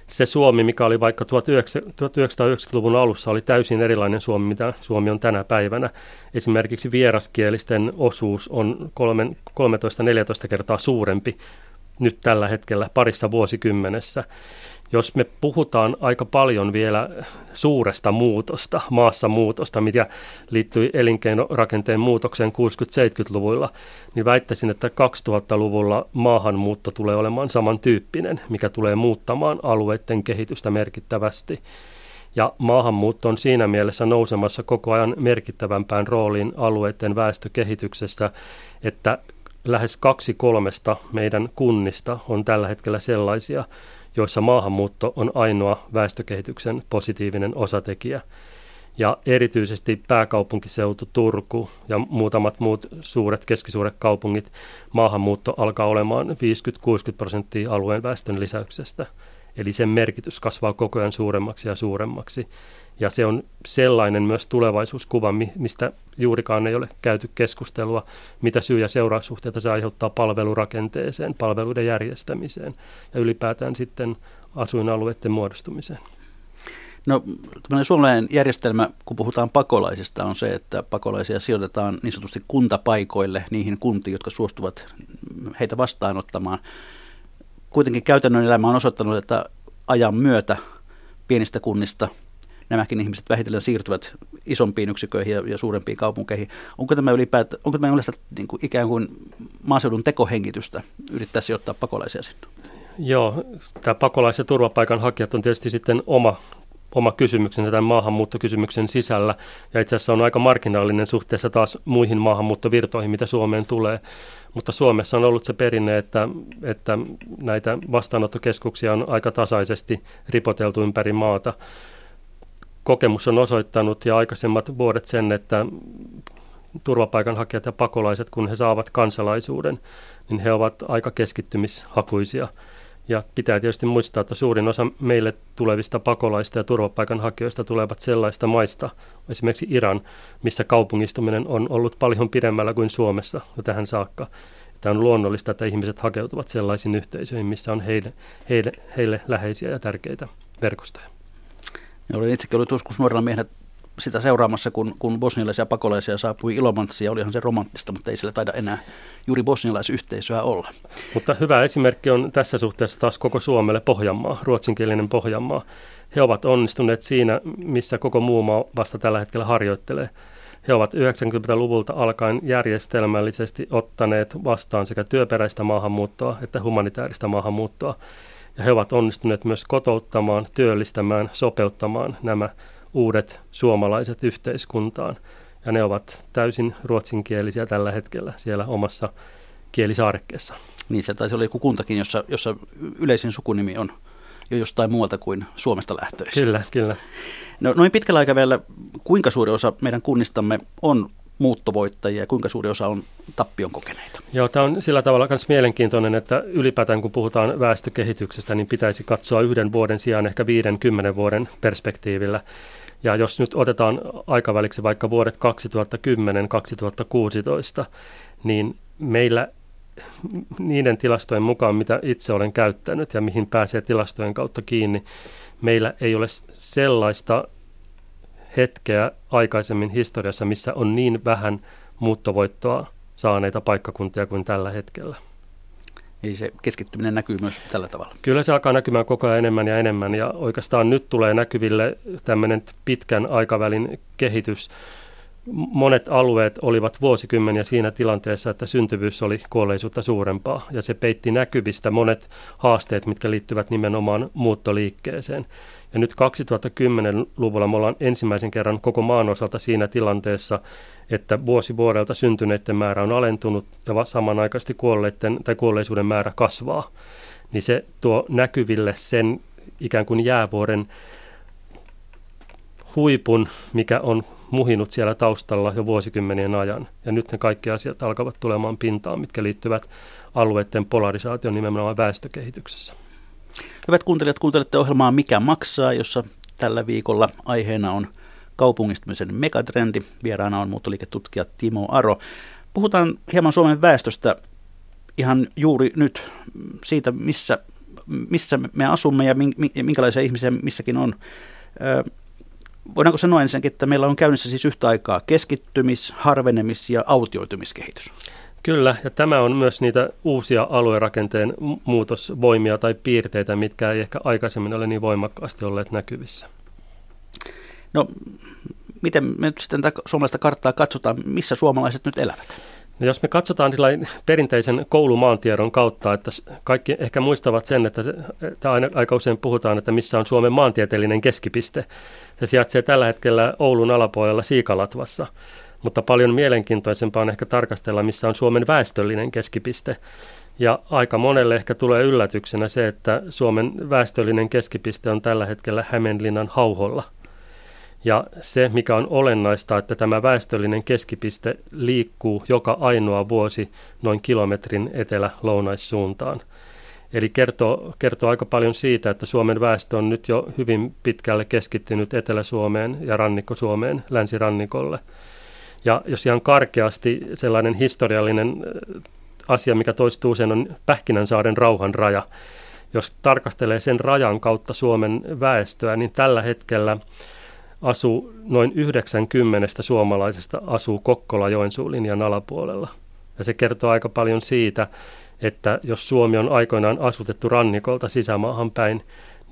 se Suomi, mikä oli vaikka 1990-luvun alussa, oli täysin erilainen Suomi, mitä Suomi on tänä päivänä. Esimerkiksi vieraskielisten osuus on 13-14 kertaa suurempi nyt tällä hetkellä parissa vuosikymmenessä jos me puhutaan aika paljon vielä suuresta muutosta, maassa muutosta, mikä liittyy elinkeinorakenteen muutokseen 60-70-luvulla, niin väittäisin, että 2000-luvulla maahanmuutto tulee olemaan samantyyppinen, mikä tulee muuttamaan alueiden kehitystä merkittävästi. Ja maahanmuutto on siinä mielessä nousemassa koko ajan merkittävämpään rooliin alueiden väestökehityksessä, että lähes kaksi kolmesta meidän kunnista on tällä hetkellä sellaisia, joissa maahanmuutto on ainoa väestökehityksen positiivinen osatekijä. Ja erityisesti pääkaupunkiseutu Turku ja muutamat muut suuret, keskisuuret kaupungit, maahanmuutto alkaa olemaan 50-60 prosenttia alueen väestön lisäyksestä. Eli sen merkitys kasvaa koko ajan suuremmaksi ja suuremmaksi. Ja se on sellainen myös tulevaisuuskuva, mistä juurikaan ei ole käyty keskustelua, mitä syy- ja seuraussuhteita se aiheuttaa palvelurakenteeseen, palveluiden järjestämiseen ja ylipäätään sitten asuinalueiden muodostumiseen. No, suomalainen järjestelmä, kun puhutaan pakolaisista, on se, että pakolaisia sijoitetaan niin sanotusti kuntapaikoille, niihin kuntiin, jotka suostuvat heitä vastaanottamaan. Kuitenkin käytännön elämä on osoittanut, että ajan myötä pienistä kunnista nämäkin ihmiset vähitellen siirtyvät isompiin yksiköihin ja, ja suurempiin kaupunkeihin. Onko tämä ylipäätään, onko tämä yleensä niin kuin ikään kuin maaseudun tekohengitystä yrittää sijoittaa pakolaisia sinne? Joo, tämä pakolais- ja turvapaikanhakijat on tietysti sitten oma oma kysymyksensä tämän maahanmuuttokysymyksen sisällä. Ja itse asiassa on aika marginaalinen suhteessa taas muihin maahanmuuttovirtoihin, mitä Suomeen tulee. Mutta Suomessa on ollut se perinne, että, että näitä vastaanottokeskuksia on aika tasaisesti ripoteltu ympäri maata. Kokemus on osoittanut ja aikaisemmat vuodet sen, että turvapaikanhakijat ja pakolaiset, kun he saavat kansalaisuuden, niin he ovat aika keskittymishakuisia – ja pitää tietysti muistaa, että suurin osa meille tulevista pakolaista ja turvapaikanhakijoista tulevat sellaista maista, esimerkiksi Iran, missä kaupungistuminen on ollut paljon pidemmällä kuin Suomessa jo tähän saakka. Tämä on luonnollista, että ihmiset hakeutuvat sellaisiin yhteisöihin, missä on heille, heille, heille läheisiä ja tärkeitä verkostoja. Ja olen itsekin ollut joskus nuorena miehenä sitä seuraamassa, kun, kun bosnialaisia pakolaisia saapui Ilomantsiin, olihan se romanttista, mutta ei sillä taida enää juuri bosnialaisyhteisöä olla. Mutta hyvä esimerkki on tässä suhteessa taas koko Suomelle Pohjanmaa, ruotsinkielinen Pohjanmaa. He ovat onnistuneet siinä, missä koko muu maa vasta tällä hetkellä harjoittelee. He ovat 90-luvulta alkaen järjestelmällisesti ottaneet vastaan sekä työperäistä maahanmuuttoa että humanitaarista maahanmuuttoa. Ja he ovat onnistuneet myös kotouttamaan, työllistämään, sopeuttamaan nämä uudet suomalaiset yhteiskuntaan. Ja ne ovat täysin ruotsinkielisiä tällä hetkellä siellä omassa kielisaarekkeessa. Niin, se taisi olla joku kuntakin, jossa, jossa yleisin sukunimi on jo jostain muualta kuin Suomesta lähtöisin. Kyllä, kyllä. No, noin pitkällä aikavälillä, kuinka suuri osa meidän kunnistamme on muuttovoittajia ja kuinka suuri osa on tappion kokeneita? Joo, tämä on sillä tavalla myös mielenkiintoinen, että ylipäätään kun puhutaan väestökehityksestä, niin pitäisi katsoa yhden vuoden sijaan ehkä 50 vuoden perspektiivillä. Ja jos nyt otetaan aikaväliksi vaikka vuodet 2010-2016, niin meillä niiden tilastojen mukaan, mitä itse olen käyttänyt ja mihin pääsee tilastojen kautta kiinni, meillä ei ole sellaista hetkeä aikaisemmin historiassa, missä on niin vähän muuttovoittoa saaneita paikkakuntia kuin tällä hetkellä. Eli se keskittyminen näkyy myös tällä tavalla. Kyllä se alkaa näkymään koko ajan enemmän ja enemmän ja oikeastaan nyt tulee näkyville tämmöinen pitkän aikavälin kehitys. Monet alueet olivat vuosikymmeniä siinä tilanteessa, että syntyvyys oli kuolleisuutta suurempaa ja se peitti näkyvistä monet haasteet, mitkä liittyvät nimenomaan muuttoliikkeeseen. Ja nyt 2010-luvulla me ollaan ensimmäisen kerran koko maan osalta siinä tilanteessa, että vuosi vuodelta syntyneiden määrä on alentunut ja samanaikaisesti kuolleiden tai kuolleisuuden määrä kasvaa. Niin se tuo näkyville sen ikään kuin jäävuoren huipun, mikä on muhinut siellä taustalla jo vuosikymmenien ajan. Ja nyt ne kaikki asiat alkavat tulemaan pintaan, mitkä liittyvät alueiden polarisaation nimenomaan väestökehityksessä. Hyvät kuuntelijat, kuuntelette ohjelmaa Mikä maksaa, jossa tällä viikolla aiheena on kaupungistumisen megatrendi. Vieraana on muuttoliiketutkija Timo Aro. Puhutaan hieman Suomen väestöstä ihan juuri nyt siitä, missä, missä me asumme ja minkälaisia ihmisiä missäkin on. Voidaanko sanoa ensinnäkin, että meillä on käynnissä siis yhtä aikaa keskittymis-, harvenemis- ja autioitumiskehitys? Kyllä, ja tämä on myös niitä uusia aluerakenteen muutosvoimia tai piirteitä, mitkä ei ehkä aikaisemmin ole niin voimakkaasti olleet näkyvissä. No, miten me nyt sitten tätä suomalaista karttaa katsotaan, missä suomalaiset nyt elävät? No jos me katsotaan perinteisen koulumaantiedon kautta, että kaikki ehkä muistavat sen, että, se, että aina, aika usein puhutaan, että missä on Suomen maantieteellinen keskipiste. Se sijaitsee tällä hetkellä Oulun alapuolella Siikalatvassa mutta paljon mielenkiintoisempaa on ehkä tarkastella, missä on Suomen väestöllinen keskipiste. Ja aika monelle ehkä tulee yllätyksenä se, että Suomen väestöllinen keskipiste on tällä hetkellä Hämeenlinnan hauholla. Ja se, mikä on olennaista, että tämä väestöllinen keskipiste liikkuu joka ainoa vuosi noin kilometrin etelä-lounaissuuntaan. Eli kertoo, kertoo aika paljon siitä, että Suomen väestö on nyt jo hyvin pitkälle keskittynyt Etelä-Suomeen ja Rannikko-Suomeen, länsirannikolle. Ja jos ihan karkeasti sellainen historiallinen asia, mikä toistuu usein, on Pähkinänsaaren rauhan raja. Jos tarkastelee sen rajan kautta Suomen väestöä, niin tällä hetkellä asuu noin 90 suomalaisesta asuu Kokkola-Joensuun linjan alapuolella. Ja se kertoo aika paljon siitä, että jos Suomi on aikoinaan asutettu rannikolta sisämaahan päin,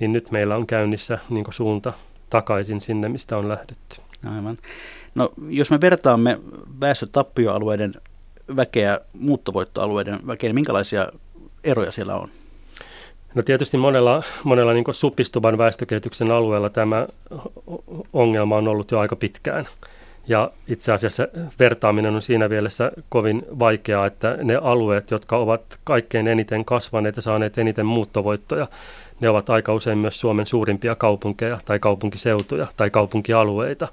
niin nyt meillä on käynnissä niin suunta takaisin sinne, mistä on lähdetty. Aivan. No, jos me vertaamme väestötappioalueiden väkeä muuttovoittoalueiden väkeä, niin minkälaisia eroja siellä on? No tietysti monella, monella niin supistuvan väestökehityksen alueella tämä ongelma on ollut jo aika pitkään. Ja itse asiassa vertaaminen on siinä mielessä kovin vaikeaa, että ne alueet, jotka ovat kaikkein eniten kasvaneet ja saaneet eniten muuttovoittoja, ne ovat aika usein myös Suomen suurimpia kaupunkeja tai kaupunkiseutuja tai kaupunkialueita.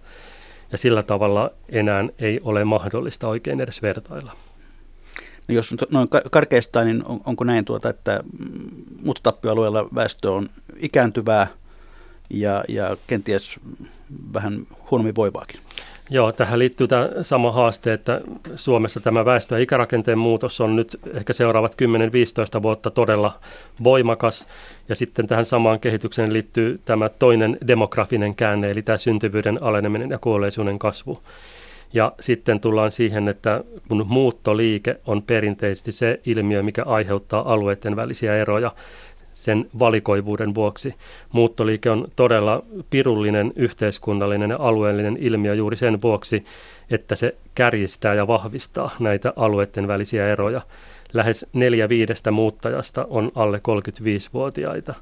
Ja sillä tavalla enää ei ole mahdollista oikein edes vertailla. No jos noin karkeastaan, niin on, onko näin, tuota, että muuttotappioalueella väestö on ikääntyvää ja, ja kenties vähän huonommin voivaakin? Joo, tähän liittyy tämä sama haaste, että Suomessa tämä väestö- ja ikärakenteen muutos on nyt ehkä seuraavat 10-15 vuotta todella voimakas. Ja sitten tähän samaan kehitykseen liittyy tämä toinen demografinen käänne, eli tämä syntyvyyden aleneminen ja kuolleisuuden kasvu. Ja sitten tullaan siihen, että kun muuttoliike on perinteisesti se ilmiö, mikä aiheuttaa alueiden välisiä eroja, sen valikoivuuden vuoksi. Muuttoliike on todella pirullinen yhteiskunnallinen ja alueellinen ilmiö juuri sen vuoksi, että se kärjistää ja vahvistaa näitä alueiden välisiä eroja. Lähes neljä viidestä muuttajasta on alle 35-vuotiaita.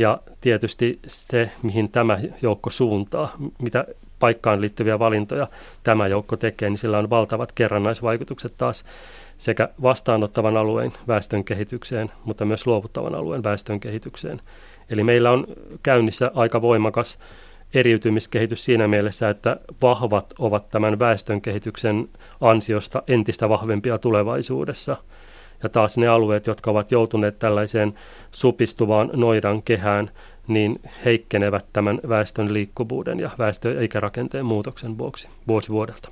Ja tietysti se, mihin tämä joukko suuntaa, mitä paikkaan liittyviä valintoja tämä joukko tekee, niin sillä on valtavat kerrannaisvaikutukset taas sekä vastaanottavan alueen väestön kehitykseen, mutta myös luovuttavan alueen väestön kehitykseen. Eli meillä on käynnissä aika voimakas eriytymiskehitys siinä mielessä, että vahvat ovat tämän väestön kehityksen ansiosta entistä vahvempia tulevaisuudessa. Ja taas ne alueet, jotka ovat joutuneet tällaiseen supistuvaan noidan kehään, niin heikkenevät tämän väestön liikkuvuuden ja väestö- ja ikärakenteen muutoksen vuoksi vuosi vuodelta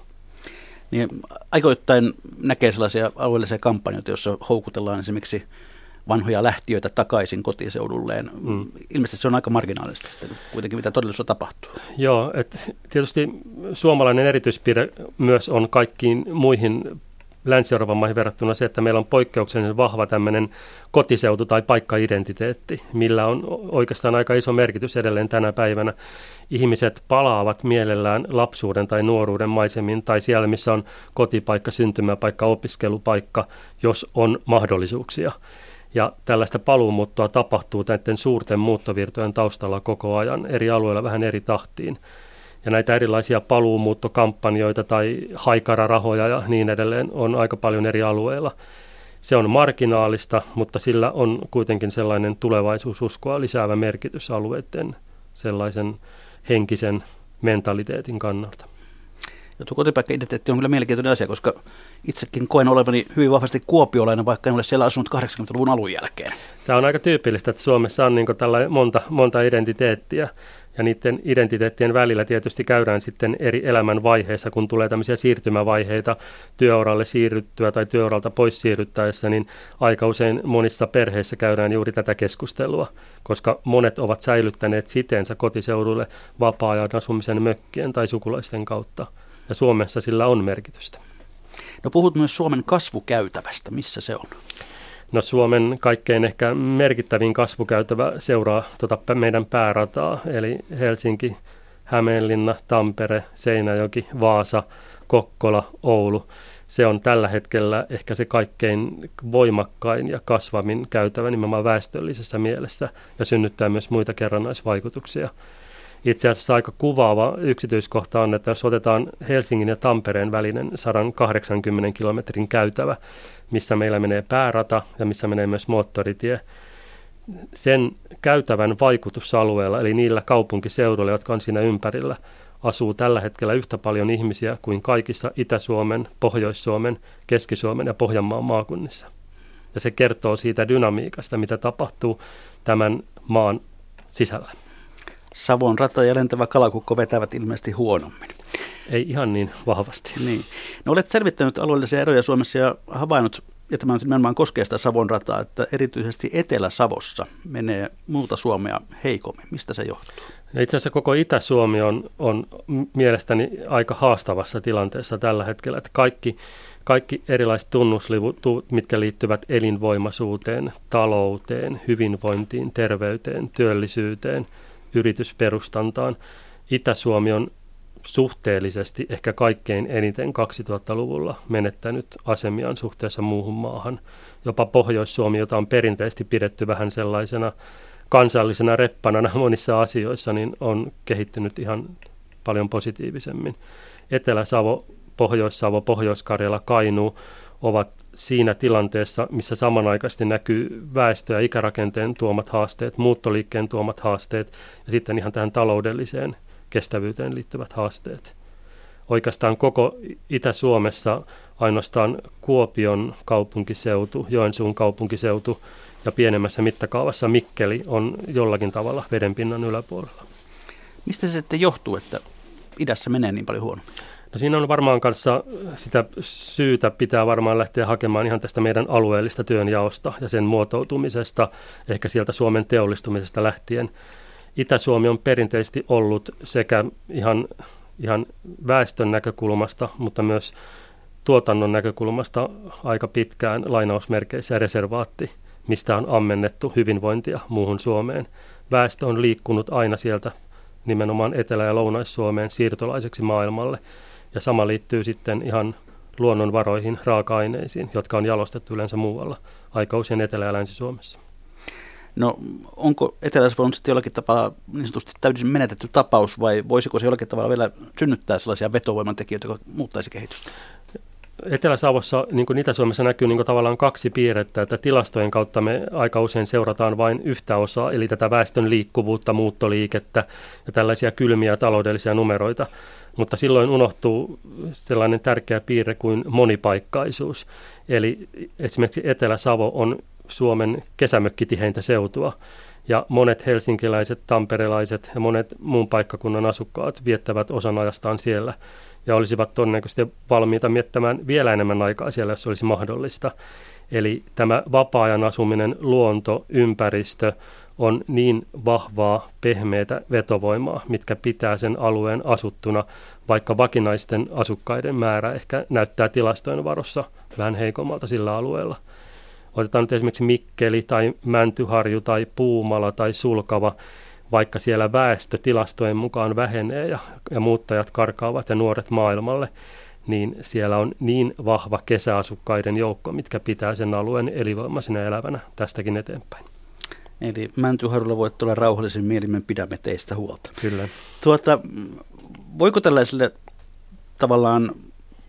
niin aikoittain näkee sellaisia alueellisia kampanjoita, joissa houkutellaan esimerkiksi vanhoja lähtiöitä takaisin kotiseudulleen. Mm. Ilmeisesti se on aika marginaalista sitten kuitenkin, mitä todellisuudessa tapahtuu. Joo, että tietysti suomalainen erityispiirre myös on kaikkiin muihin Länsi-Euroopan maihin verrattuna se, että meillä on poikkeuksellisen vahva tämmöinen kotiseutu- tai paikkaidentiteetti, millä on oikeastaan aika iso merkitys edelleen tänä päivänä. Ihmiset palaavat mielellään lapsuuden tai nuoruuden maisemiin tai siellä, missä on kotipaikka, syntymäpaikka, opiskelupaikka, jos on mahdollisuuksia. Ja tällaista paluumuuttoa tapahtuu näiden suurten muuttovirtojen taustalla koko ajan eri alueilla vähän eri tahtiin ja näitä erilaisia paluumuuttokampanjoita tai haikararahoja ja niin edelleen on aika paljon eri alueilla. Se on marginaalista, mutta sillä on kuitenkin sellainen tulevaisuususkoa lisäävä merkitys alueiden sellaisen henkisen mentaliteetin kannalta. Ja tuo kotipaikka-identiteetti on kyllä mielenkiintoinen asia, koska itsekin koen olevani hyvin vahvasti kuopiolainen, vaikka en ole siellä asunut 80-luvun alun jälkeen. Tämä on aika tyypillistä, että Suomessa on niin monta, monta identiteettiä. Ja niiden identiteettien välillä tietysti käydään sitten eri elämän vaiheissa, kun tulee tämmöisiä siirtymävaiheita työuralle siirryttyä tai työuralta pois siirryttäessä, niin aika usein monissa perheissä käydään juuri tätä keskustelua, koska monet ovat säilyttäneet siteensä kotiseudulle vapaa-ajan asumisen mökkien tai sukulaisten kautta. Ja Suomessa sillä on merkitystä. No puhut myös Suomen kasvukäytävästä. Missä se on? No Suomen kaikkein ehkä merkittävin kasvukäytävä seuraa tuota meidän päärataa, eli Helsinki, Hämeenlinna, Tampere, Seinäjoki, Vaasa, Kokkola, Oulu. Se on tällä hetkellä ehkä se kaikkein voimakkain ja kasvamin käytävä nimenomaan väestöllisessä mielessä ja synnyttää myös muita kerrannaisvaikutuksia. Itse asiassa aika kuvaava yksityiskohta on, että jos otetaan Helsingin ja Tampereen välinen 180 kilometrin käytävä, missä meillä menee päärata ja missä menee myös moottoritie, sen käytävän vaikutusalueella, eli niillä kaupunkiseuduilla, jotka on siinä ympärillä, asuu tällä hetkellä yhtä paljon ihmisiä kuin kaikissa Itä-Suomen, Pohjois-Suomen, Keski-Suomen ja Pohjanmaan maakunnissa. Ja se kertoo siitä dynamiikasta, mitä tapahtuu tämän maan sisällä. Savon rata ja lentävä kalakukko vetävät ilmeisesti huonommin. Ei ihan niin vahvasti. Niin. No olet selvittänyt alueellisia eroja Suomessa ja havainnut, ja tämä nyt nimenomaan koskee sitä Savon rataa, että erityisesti Etelä-Savossa menee muuta Suomea heikommin. Mistä se johtuu? No itse asiassa koko Itä-Suomi on, on mielestäni aika haastavassa tilanteessa tällä hetkellä, että kaikki, kaikki erilaiset tunnuslivut, mitkä liittyvät elinvoimaisuuteen, talouteen, hyvinvointiin, terveyteen, työllisyyteen, yritysperustantaan. Itä-Suomi on suhteellisesti ehkä kaikkein eniten 2000-luvulla menettänyt asemiaan suhteessa muuhun maahan. Jopa Pohjois-Suomi, jota on perinteisesti pidetty vähän sellaisena kansallisena reppanana monissa asioissa, niin on kehittynyt ihan paljon positiivisemmin. Etelä-Savo, Pohjois-Savo, Pohjois-Karjala, Kainuu ovat siinä tilanteessa, missä samanaikaisesti näkyy väestö- ja ikärakenteen tuomat haasteet, muuttoliikkeen tuomat haasteet ja sitten ihan tähän taloudelliseen kestävyyteen liittyvät haasteet. Oikeastaan koko Itä-Suomessa ainoastaan Kuopion kaupunkiseutu, Joensuun kaupunkiseutu ja pienemmässä mittakaavassa Mikkeli on jollakin tavalla vedenpinnan yläpuolella. Mistä se sitten johtuu, että idässä menee niin paljon huonommin? No siinä on varmaan kanssa sitä syytä pitää varmaan lähteä hakemaan ihan tästä meidän alueellista työnjaosta ja sen muotoutumisesta, ehkä sieltä Suomen teollistumisesta lähtien. Itä-Suomi on perinteisesti ollut sekä ihan, ihan väestön näkökulmasta, mutta myös tuotannon näkökulmasta aika pitkään lainausmerkeissä reservaatti, mistä on ammennettu hyvinvointia muuhun Suomeen. Väestö on liikkunut aina sieltä nimenomaan Etelä- ja Lounais-Suomeen siirtolaiseksi maailmalle. Ja sama liittyy sitten ihan luonnonvaroihin, raaka-aineisiin, jotka on jalostettu yleensä muualla, aika usein Etelä- ja Länsi-Suomessa. No onko etelä sitten jollakin tapaa niin sanotusti täysin menetetty tapaus vai voisiko se jollakin tavalla vielä synnyttää sellaisia vetovoimantekijöitä, jotka muuttaisi kehitystä? Etelä-Savossa, niin kuin Itä-Suomessa näkyy niin kuin tavallaan kaksi piirrettä, että tilastojen kautta me aika usein seurataan vain yhtä osaa, eli tätä väestön liikkuvuutta, muuttoliikettä ja tällaisia kylmiä taloudellisia numeroita. Mutta silloin unohtuu sellainen tärkeä piirre kuin monipaikkaisuus. Eli esimerkiksi Etelä-Savo on Suomen kesämökkitiheintä seutua. Ja monet helsinkiläiset, tamperelaiset ja monet muun paikkakunnan asukkaat viettävät osan ajastaan siellä ja olisivat todennäköisesti valmiita miettämään vielä enemmän aikaa siellä, jos olisi mahdollista. Eli tämä vapaa-ajan asuminen, luonto, ympäristö on niin vahvaa, pehmeitä vetovoimaa, mitkä pitää sen alueen asuttuna, vaikka vakinaisten asukkaiden määrä ehkä näyttää tilastojen varossa vähän heikommalta sillä alueella. Otetaan nyt esimerkiksi Mikkeli tai Mäntyharju tai Puumala tai Sulkava, vaikka siellä väestö tilastojen mukaan vähenee ja, ja muuttajat karkaavat ja nuoret maailmalle, niin siellä on niin vahva kesäasukkaiden joukko, mitkä pitää sen alueen elinvoimaisena elävänä tästäkin eteenpäin. Eli Mäntyharjulla voit tulla rauhallisen mielimen pidämme teistä huolta. Kyllä. Tuota, voiko tällaiselle tavallaan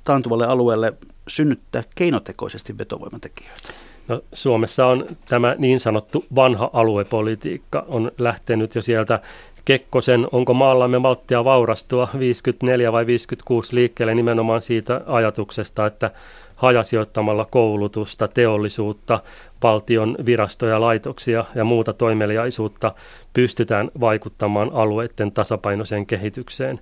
taantuvalle alueelle synnyttää keinotekoisesti vetovoimatekijöitä? No, Suomessa on tämä niin sanottu vanha aluepolitiikka on lähtenyt jo sieltä Kekkosen Onko maallamme malttia vaurastua 54 vai 56 liikkeelle nimenomaan siitä ajatuksesta, että hajasijoittamalla koulutusta, teollisuutta, valtion virastoja, laitoksia ja muuta toimeliaisuutta pystytään vaikuttamaan alueiden tasapainoiseen kehitykseen.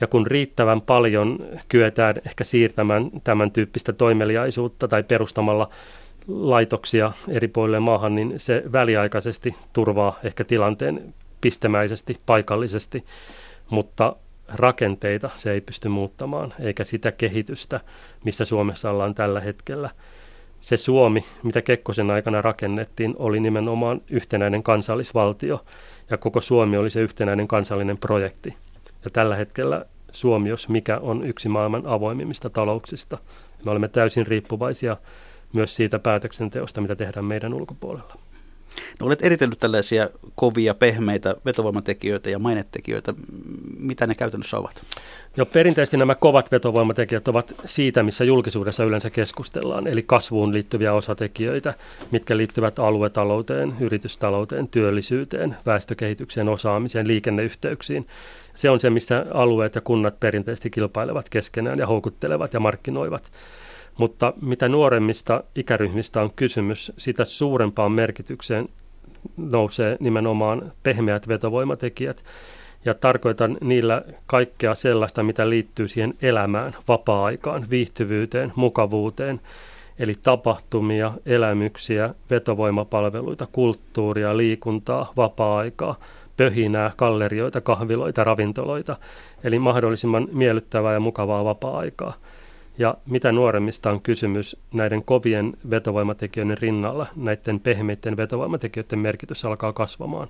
Ja kun riittävän paljon kyetään ehkä siirtämään tämän tyyppistä toimeliaisuutta tai perustamalla laitoksia eri puolille maahan, niin se väliaikaisesti turvaa ehkä tilanteen pistemäisesti, paikallisesti, mutta rakenteita se ei pysty muuttamaan, eikä sitä kehitystä, missä Suomessa ollaan tällä hetkellä. Se Suomi, mitä Kekkosen aikana rakennettiin, oli nimenomaan yhtenäinen kansallisvaltio, ja koko Suomi oli se yhtenäinen kansallinen projekti. Ja tällä hetkellä Suomi, jos mikä, on yksi maailman avoimimmista talouksista. Me olemme täysin riippuvaisia myös siitä päätöksenteosta, mitä tehdään meidän ulkopuolella. No, olet eritellyt tällaisia kovia, pehmeitä vetovoimatekijöitä ja mainetekijöitä. Mitä ne käytännössä ovat? Jo perinteisesti nämä kovat vetovoimatekijät ovat siitä, missä julkisuudessa yleensä keskustellaan, eli kasvuun liittyviä osatekijöitä, mitkä liittyvät aluetalouteen, yritystalouteen, työllisyyteen, väestökehitykseen, osaamiseen, liikenneyhteyksiin. Se on se, missä alueet ja kunnat perinteisesti kilpailevat keskenään ja houkuttelevat ja markkinoivat. Mutta mitä nuoremmista ikäryhmistä on kysymys, sitä suurempaan merkitykseen nousee nimenomaan pehmeät vetovoimatekijät. Ja tarkoitan niillä kaikkea sellaista, mitä liittyy siihen elämään, vapaa-aikaan, viihtyvyyteen, mukavuuteen, eli tapahtumia, elämyksiä, vetovoimapalveluita, kulttuuria, liikuntaa, vapaa-aikaa, pöhinää, gallerioita, kahviloita, ravintoloita, eli mahdollisimman miellyttävää ja mukavaa vapaa-aikaa. Ja mitä nuoremmista on kysymys näiden kovien vetovoimatekijöiden rinnalla, näiden pehmeiden vetovoimatekijöiden merkitys alkaa kasvamaan.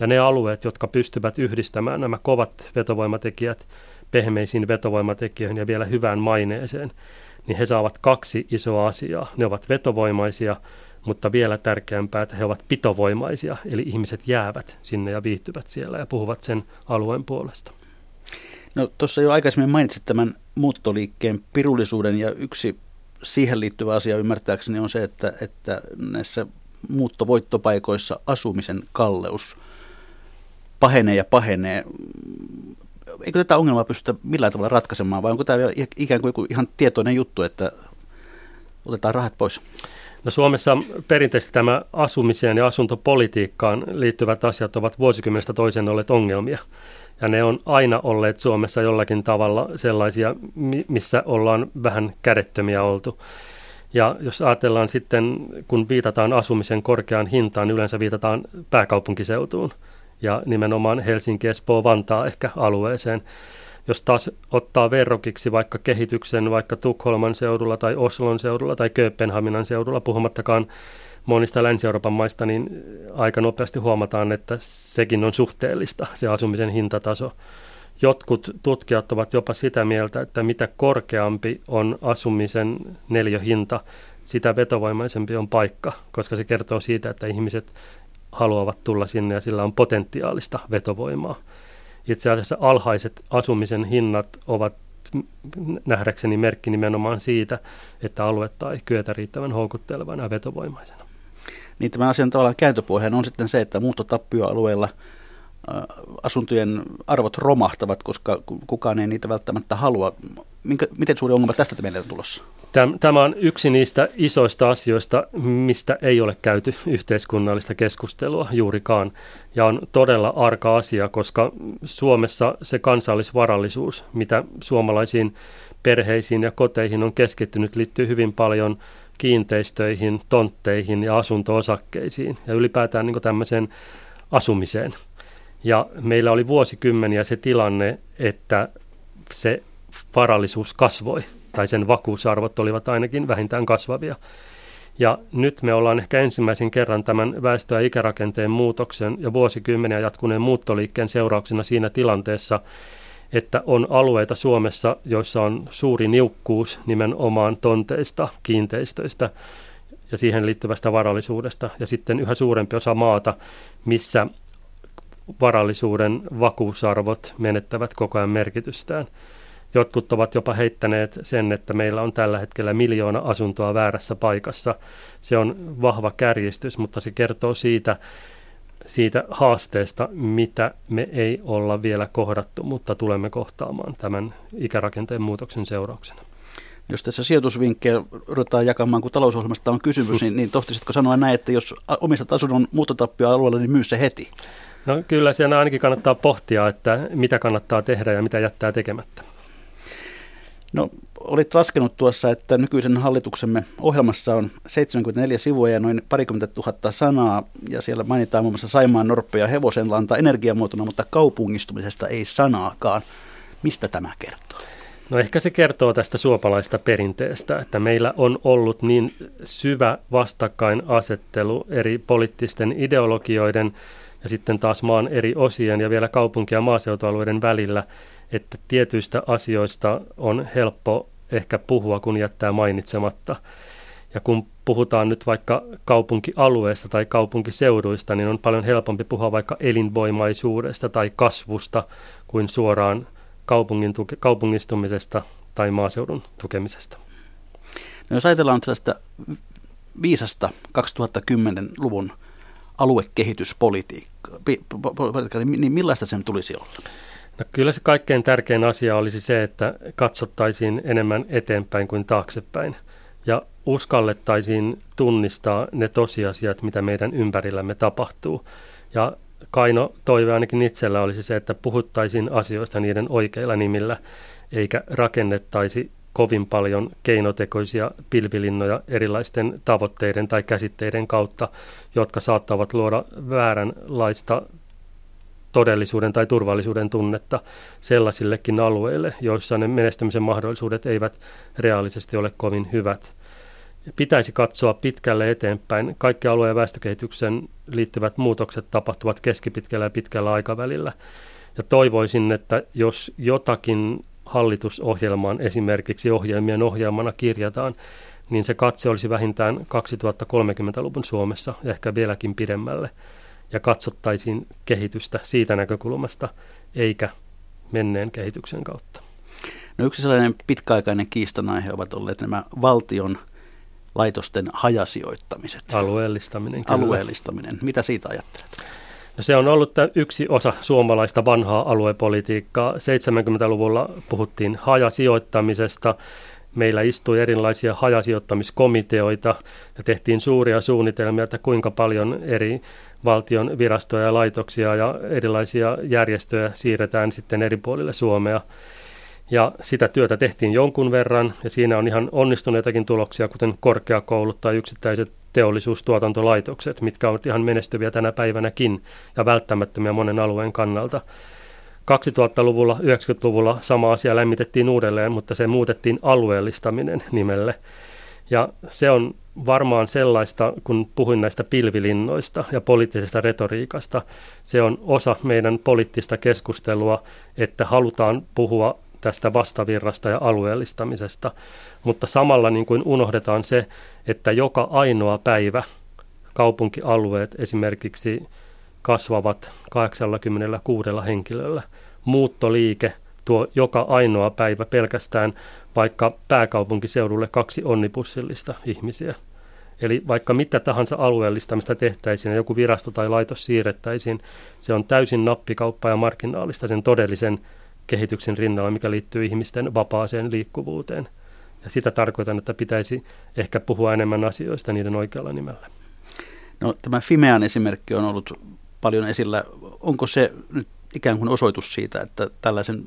Ja ne alueet, jotka pystyvät yhdistämään nämä kovat vetovoimatekijät pehmeisiin vetovoimatekijöihin ja vielä hyvään maineeseen, niin he saavat kaksi isoa asiaa. Ne ovat vetovoimaisia, mutta vielä tärkeämpää, että he ovat pitovoimaisia, eli ihmiset jäävät sinne ja viihtyvät siellä ja puhuvat sen alueen puolesta. No tuossa jo aikaisemmin mainitsit tämän muuttoliikkeen pirullisuuden ja yksi siihen liittyvä asia ymmärtääkseni on se, että, että näissä muuttovoittopaikoissa asumisen kalleus pahenee ja pahenee. Eikö tätä ongelmaa pystytä millään tavalla ratkaisemaan vai onko tämä ikään kuin ihan tietoinen juttu, että otetaan rahat pois? No Suomessa perinteisesti tämä asumiseen ja asuntopolitiikkaan liittyvät asiat ovat vuosikymmenestä toiseen olleet ongelmia. Ja ne on aina olleet Suomessa jollakin tavalla sellaisia, missä ollaan vähän kädettömiä oltu. Ja jos ajatellaan sitten, kun viitataan asumisen korkeaan hintaan, niin yleensä viitataan pääkaupunkiseutuun ja nimenomaan Helsinki, Espoo, Vantaa ehkä alueeseen. Jos taas ottaa verrokiksi vaikka kehityksen vaikka Tukholman seudulla tai Oslon seudulla tai Kööpenhaminan seudulla, puhumattakaan monista Länsi-Euroopan maista, niin aika nopeasti huomataan, että sekin on suhteellista, se asumisen hintataso. Jotkut tutkijat ovat jopa sitä mieltä, että mitä korkeampi on asumisen neljöhinta, sitä vetovoimaisempi on paikka, koska se kertoo siitä, että ihmiset haluavat tulla sinne ja sillä on potentiaalista vetovoimaa. Itse asiassa alhaiset asumisen hinnat ovat nähdäkseni merkki nimenomaan siitä, että aluetta ei kyetä riittävän houkuttelevana ja vetovoimaisena niin tämän asian tavallaan kääntöpuheen on sitten se, että muuttotappioalueella asuntojen arvot romahtavat, koska kukaan ei niitä välttämättä halua. Minkä, miten suuri ongelma tästä meille on tulossa? Tämä on yksi niistä isoista asioista, mistä ei ole käyty yhteiskunnallista keskustelua juurikaan. Ja on todella arka asia, koska Suomessa se kansallisvarallisuus, mitä suomalaisiin perheisiin ja koteihin on keskittynyt, liittyy hyvin paljon kiinteistöihin, tontteihin ja asunto-osakkeisiin ja ylipäätään niin tämmöiseen asumiseen. Ja meillä oli vuosikymmeniä se tilanne, että se varallisuus kasvoi, tai sen vakuusarvot olivat ainakin vähintään kasvavia. Ja nyt me ollaan ehkä ensimmäisen kerran tämän väestö- ja ikärakenteen muutoksen ja vuosikymmeniä jatkuneen muuttoliikkeen seurauksena siinä tilanteessa, että on alueita Suomessa, joissa on suuri niukkuus nimenomaan tonteista, kiinteistöistä ja siihen liittyvästä varallisuudesta. Ja sitten yhä suurempi osa maata, missä varallisuuden vakuusarvot menettävät koko ajan merkitystään. Jotkut ovat jopa heittäneet sen, että meillä on tällä hetkellä miljoona asuntoa väärässä paikassa. Se on vahva kärjistys, mutta se kertoo siitä, siitä haasteesta, mitä me ei olla vielä kohdattu, mutta tulemme kohtaamaan tämän ikärakenteen muutoksen seurauksena. Jos tässä sijoitusvinkkejä ruvetaan jakamaan, kun talousohjelmasta on kysymys, niin, niin tohtisitko sanoa näin, että jos omistat asunnon muuttotappioalueella, niin myy se heti? No kyllä siinä ainakin kannattaa pohtia, että mitä kannattaa tehdä ja mitä jättää tekemättä. No, olit laskenut tuossa, että nykyisen hallituksemme ohjelmassa on 74 sivua ja noin parikymmentä tuhatta sanaa, ja siellä mainitaan muun muassa Saimaan Norppa ja hevosenlanta energiamuotona, mutta kaupungistumisesta ei sanaakaan. Mistä tämä kertoo? No ehkä se kertoo tästä suopalaista perinteestä, että meillä on ollut niin syvä vastakkainasettelu eri poliittisten ideologioiden ja sitten taas maan eri osien ja vielä kaupunki- ja maaseutualueiden välillä, että tietyistä asioista on helppo ehkä puhua, kun jättää mainitsematta. Ja kun puhutaan nyt vaikka kaupunkialueesta tai kaupunkiseuduista, niin on paljon helpompi puhua vaikka elinvoimaisuudesta tai kasvusta kuin suoraan kaupungin tuke, kaupungistumisesta tai maaseudun tukemisesta. No jos ajatellaan tällaista viisasta 2010-luvun aluekehityspolitiikkaa, niin millaista sen tulisi olla? No kyllä se kaikkein tärkein asia olisi se, että katsottaisiin enemmän eteenpäin kuin taaksepäin ja uskallettaisiin tunnistaa ne tosiasiat, mitä meidän ympärillämme tapahtuu. Ja Kaino toive ainakin itsellä olisi se, että puhuttaisiin asioista niiden oikeilla nimillä, eikä rakennettaisi kovin paljon keinotekoisia pilvilinnoja erilaisten tavoitteiden tai käsitteiden kautta, jotka saattavat luoda vääränlaista todellisuuden tai turvallisuuden tunnetta sellaisillekin alueille, joissa ne menestymisen mahdollisuudet eivät reaalisesti ole kovin hyvät. Pitäisi katsoa pitkälle eteenpäin. Kaikki alueen väestökehityksen liittyvät muutokset tapahtuvat keskipitkällä ja pitkällä aikavälillä. Ja toivoisin, että jos jotakin hallitusohjelmaan esimerkiksi ohjelmien ohjelmana kirjataan, niin se katse olisi vähintään 2030-luvun Suomessa ja ehkä vieläkin pidemmälle ja katsottaisiin kehitystä siitä näkökulmasta, eikä menneen kehityksen kautta. No yksi sellainen pitkäaikainen kiistanaihe ovat olleet nämä valtion laitosten hajasijoittamiset. Alueellistaminen. Kyllä. Alueellistaminen. Mitä siitä ajattelet? No se on ollut yksi osa suomalaista vanhaa aluepolitiikkaa. 70-luvulla puhuttiin hajasijoittamisesta meillä istui erilaisia hajasijoittamiskomiteoita ja tehtiin suuria suunnitelmia, että kuinka paljon eri valtion virastoja ja laitoksia ja erilaisia järjestöjä siirretään sitten eri puolille Suomea. Ja sitä työtä tehtiin jonkun verran ja siinä on ihan onnistuneitakin tuloksia, kuten korkeakoulut tai yksittäiset teollisuustuotantolaitokset, mitkä ovat ihan menestyviä tänä päivänäkin ja välttämättömiä monen alueen kannalta. 2000-luvulla, 90-luvulla sama asia lämmitettiin uudelleen, mutta se muutettiin alueellistaminen nimelle. Ja se on varmaan sellaista, kun puhuin näistä pilvilinnoista ja poliittisesta retoriikasta, se on osa meidän poliittista keskustelua, että halutaan puhua tästä vastavirrasta ja alueellistamisesta, mutta samalla niin kuin unohdetaan se, että joka ainoa päivä kaupunkialueet esimerkiksi kasvavat 86 henkilöllä. Muuttoliike tuo joka ainoa päivä pelkästään vaikka pääkaupunkiseudulle kaksi onnipussillista ihmisiä. Eli vaikka mitä tahansa alueellistamista tehtäisiin ja joku virasto tai laitos siirrettäisiin, se on täysin nappikauppa ja marginaalista sen todellisen kehityksen rinnalla, mikä liittyy ihmisten vapaaseen liikkuvuuteen. Ja sitä tarkoitan, että pitäisi ehkä puhua enemmän asioista niiden oikealla nimellä. No, tämä Fimean esimerkki on ollut paljon esillä. Onko se nyt ikään kuin osoitus siitä, että tällaisen,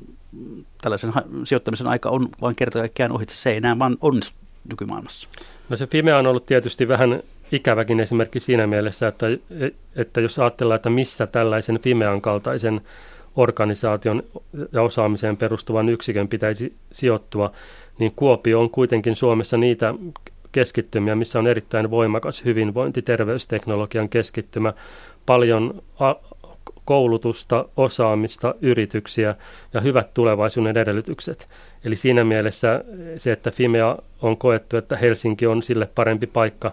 tällaisen sijoittamisen aika on vain kerta kaikkiaan ohitse, se ei enää vaan onnistu nykymaailmassa? No se Fimea on ollut tietysti vähän ikäväkin esimerkki siinä mielessä, että, että jos ajatellaan, että missä tällaisen Fimean kaltaisen organisaation ja osaamiseen perustuvan yksikön pitäisi sijoittua, niin Kuopio on kuitenkin Suomessa niitä keskittymiä, missä on erittäin voimakas hyvinvointi, terveysteknologian keskittymä, paljon koulutusta, osaamista, yrityksiä ja hyvät tulevaisuuden edellytykset. Eli siinä mielessä se, että Fimea on koettu, että Helsinki on sille parempi paikka,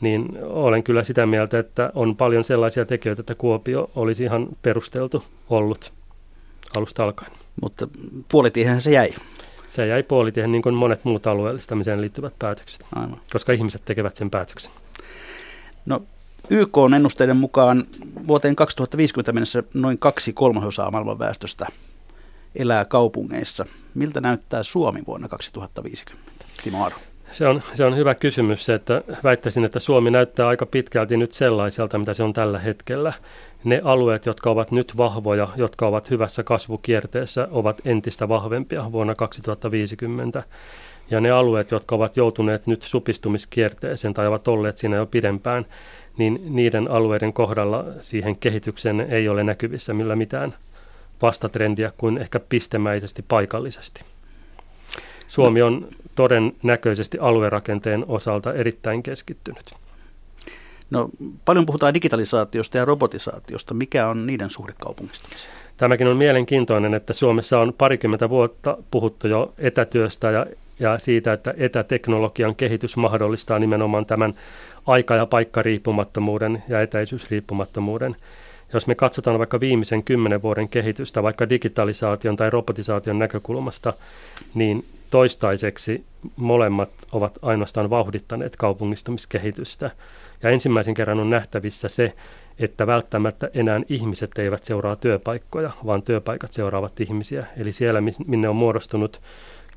niin olen kyllä sitä mieltä, että on paljon sellaisia tekijöitä, että Kuopio olisi ihan perusteltu ollut alusta alkaen. Mutta puolitiehen se jäi. Se jäi puolitiehen niin kuin monet muut alueellistamiseen liittyvät päätökset, Aivan. koska ihmiset tekevät sen päätöksen. No YK on ennusteiden mukaan vuoteen 2050 mennessä noin kaksi kolmasosaa maailman väestöstä elää kaupungeissa. Miltä näyttää Suomi vuonna 2050? Timo Aro. Se on, se on hyvä kysymys se, että väittäisin, että Suomi näyttää aika pitkälti nyt sellaiselta, mitä se on tällä hetkellä. Ne alueet, jotka ovat nyt vahvoja, jotka ovat hyvässä kasvukierteessä, ovat entistä vahvempia vuonna 2050. Ja ne alueet, jotka ovat joutuneet nyt supistumiskierteeseen tai ovat olleet siinä jo pidempään, niin niiden alueiden kohdalla siihen kehitykseen ei ole näkyvissä millä mitään vastatrendiä kuin ehkä pistemäisesti paikallisesti. Suomi on todennäköisesti aluerakenteen osalta erittäin keskittynyt. No, paljon puhutaan digitalisaatiosta ja robotisaatiosta. Mikä on niiden suhde kaupungistamiseen? Tämäkin on mielenkiintoinen, että Suomessa on parikymmentä vuotta puhuttu jo etätyöstä ja ja siitä, että etäteknologian kehitys mahdollistaa nimenomaan tämän aika- ja paikkariippumattomuuden ja etäisyysriippumattomuuden. Jos me katsotaan vaikka viimeisen kymmenen vuoden kehitystä, vaikka digitalisaation tai robotisaation näkökulmasta, niin toistaiseksi molemmat ovat ainoastaan vauhdittaneet kaupungistumiskehitystä. Ja ensimmäisen kerran on nähtävissä se, että välttämättä enää ihmiset eivät seuraa työpaikkoja, vaan työpaikat seuraavat ihmisiä. Eli siellä, minne on muodostunut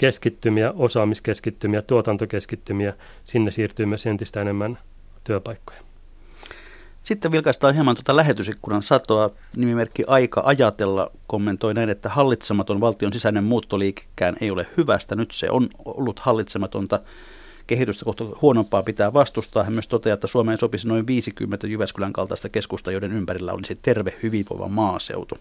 keskittymiä, osaamiskeskittymiä, tuotantokeskittymiä, sinne siirtyy myös entistä enemmän työpaikkoja. Sitten vilkaistaan hieman tuota lähetysikkunan satoa. Nimimerkki Aika ajatella kommentoi näin, että hallitsematon valtion sisäinen muuttoliikekään ei ole hyvästä. Nyt se on ollut hallitsematonta kehitystä kohta huonompaa pitää vastustaa. Hän myös toteaa, että Suomeen sopisi noin 50 Jyväskylän kaltaista keskusta, joiden ympärillä olisi terve hyvinvoiva maaseutu.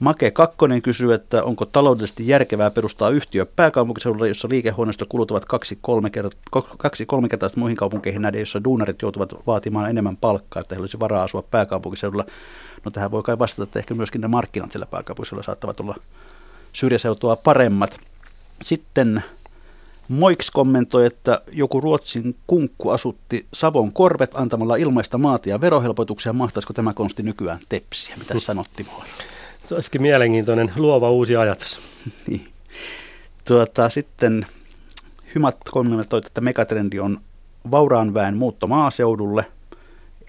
Make Kakkonen kysyy, että onko taloudellisesti järkevää perustaa yhtiö pääkaupunkiseudulla, jossa liikehuoneistokulut ovat kaksi-kolme kert- kaksi, kolme kertaista muihin kaupunkeihin näiden, jossa duunarit joutuvat vaatimaan enemmän palkkaa, että heillä olisi varaa asua pääkaupunkiseudulla. No tähän voi kai vastata, että ehkä myöskin ne markkinat siellä pääkaupunkiseudulla saattavat olla syrjäseutua paremmat. Sitten Moiks kommentoi, että joku Ruotsin kunkku asutti Savon korvet antamalla ilmaista maata ja verohelpotuksia. Mahtaisiko tämä konsti nykyään tepsiä? Mitä sanotti? Se olisikin mielenkiintoinen, luova uusi ajatus. niin. tuota, sitten Hymat kommentoi, että megatrendi on vauraan väen muutto maaseudulle,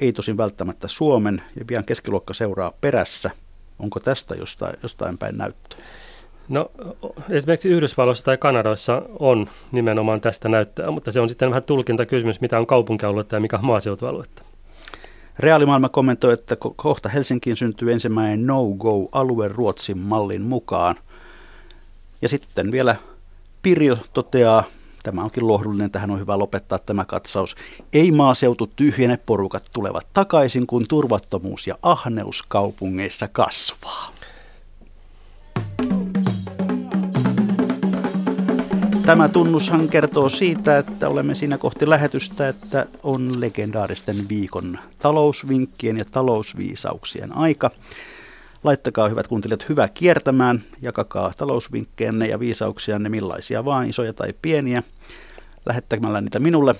ei tosin välttämättä Suomen, ja pian keskiluokka seuraa perässä. Onko tästä jostain, jostain päin näyttöä? No esimerkiksi Yhdysvalloissa tai Kanadassa on nimenomaan tästä näyttöä, mutta se on sitten vähän tulkintakysymys, mitä on kaupunkialuetta ja mikä on maaseutualuetta. Reaalimaailma kommentoi, että kohta Helsinkiin syntyy ensimmäinen no-go-alue Ruotsin mallin mukaan. Ja sitten vielä Pirjo toteaa, tämä onkin lohdullinen, tähän on hyvä lopettaa tämä katsaus. Ei maaseutu tyhjene, porukat tulevat takaisin, kun turvattomuus ja ahneus kaupungeissa kasvaa. Tämä tunnushan kertoo siitä, että olemme siinä kohti lähetystä, että on legendaaristen viikon talousvinkkien ja talousviisauksien aika. Laittakaa hyvät kuuntelijat hyvä kiertämään, jakakaa talousvinkkeenne ja viisauksianne millaisia vaan, isoja tai pieniä, lähettämällä niitä minulle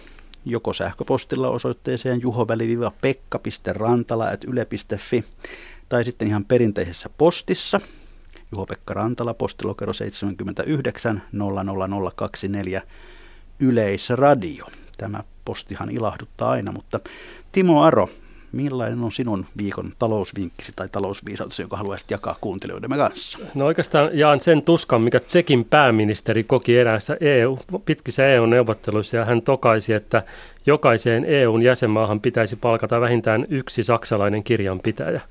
joko sähköpostilla osoitteeseen juhoväli-pekka.rantala.yle.fi tai sitten ihan perinteisessä postissa – Juho-Pekka Rantala, postilokero 79 00024 Yleisradio. Tämä postihan ilahduttaa aina, mutta Timo Aro, millainen on sinun viikon talousvinkkisi tai talousviisautesi, jonka haluaisit jakaa kuuntelijoidemme kanssa? No oikeastaan jaan sen tuskan, mikä Tsekin pääministeri koki eräässä EU, pitkissä EU-neuvotteluissa ja hän tokaisi, että jokaiseen EUn jäsenmaahan pitäisi palkata vähintään yksi saksalainen kirjanpitäjä.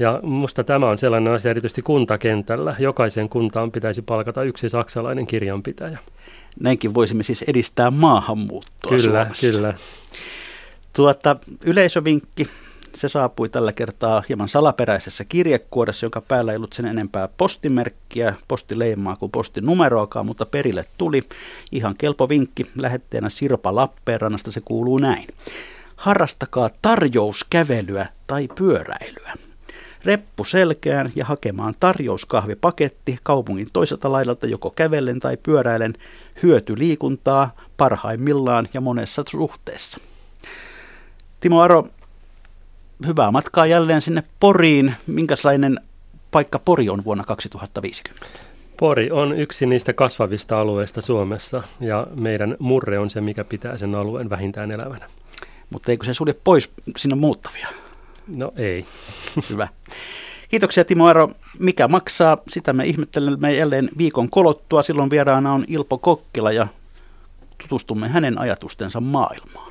Ja minusta tämä on sellainen asia erityisesti kuntakentällä. Jokaisen kuntaan pitäisi palkata yksi saksalainen kirjanpitäjä. Näinkin voisimme siis edistää maahanmuuttoa Kyllä, Suomessa. kyllä. Tuota, yleisövinkki, se saapui tällä kertaa hieman salaperäisessä kirjekuoressa, jonka päällä ei ollut sen enempää postimerkkiä, postileimaa kuin postinumeroakaan, mutta perille tuli. Ihan kelpo vinkki lähetteenä Sirpa Lappeenrannasta, se kuuluu näin. Harrastakaa tarjouskävelyä tai pyöräilyä reppu selkään ja hakemaan tarjouskahvipaketti kaupungin toiselta laidalta joko kävellen tai pyöräilen hyötyliikuntaa parhaimmillaan ja monessa suhteessa. Timo Aro, hyvää matkaa jälleen sinne Poriin. Minkälainen paikka Pori on vuonna 2050? Pori on yksi niistä kasvavista alueista Suomessa ja meidän murre on se, mikä pitää sen alueen vähintään elävänä. Mutta eikö se sulje pois sinne muuttavia? No ei. Hyvä. Kiitoksia Timo Aro. Mikä maksaa? Sitä me ihmettelemme jälleen viikon kolottua. Silloin vieraana on Ilpo Kokkila ja tutustumme hänen ajatustensa maailmaan.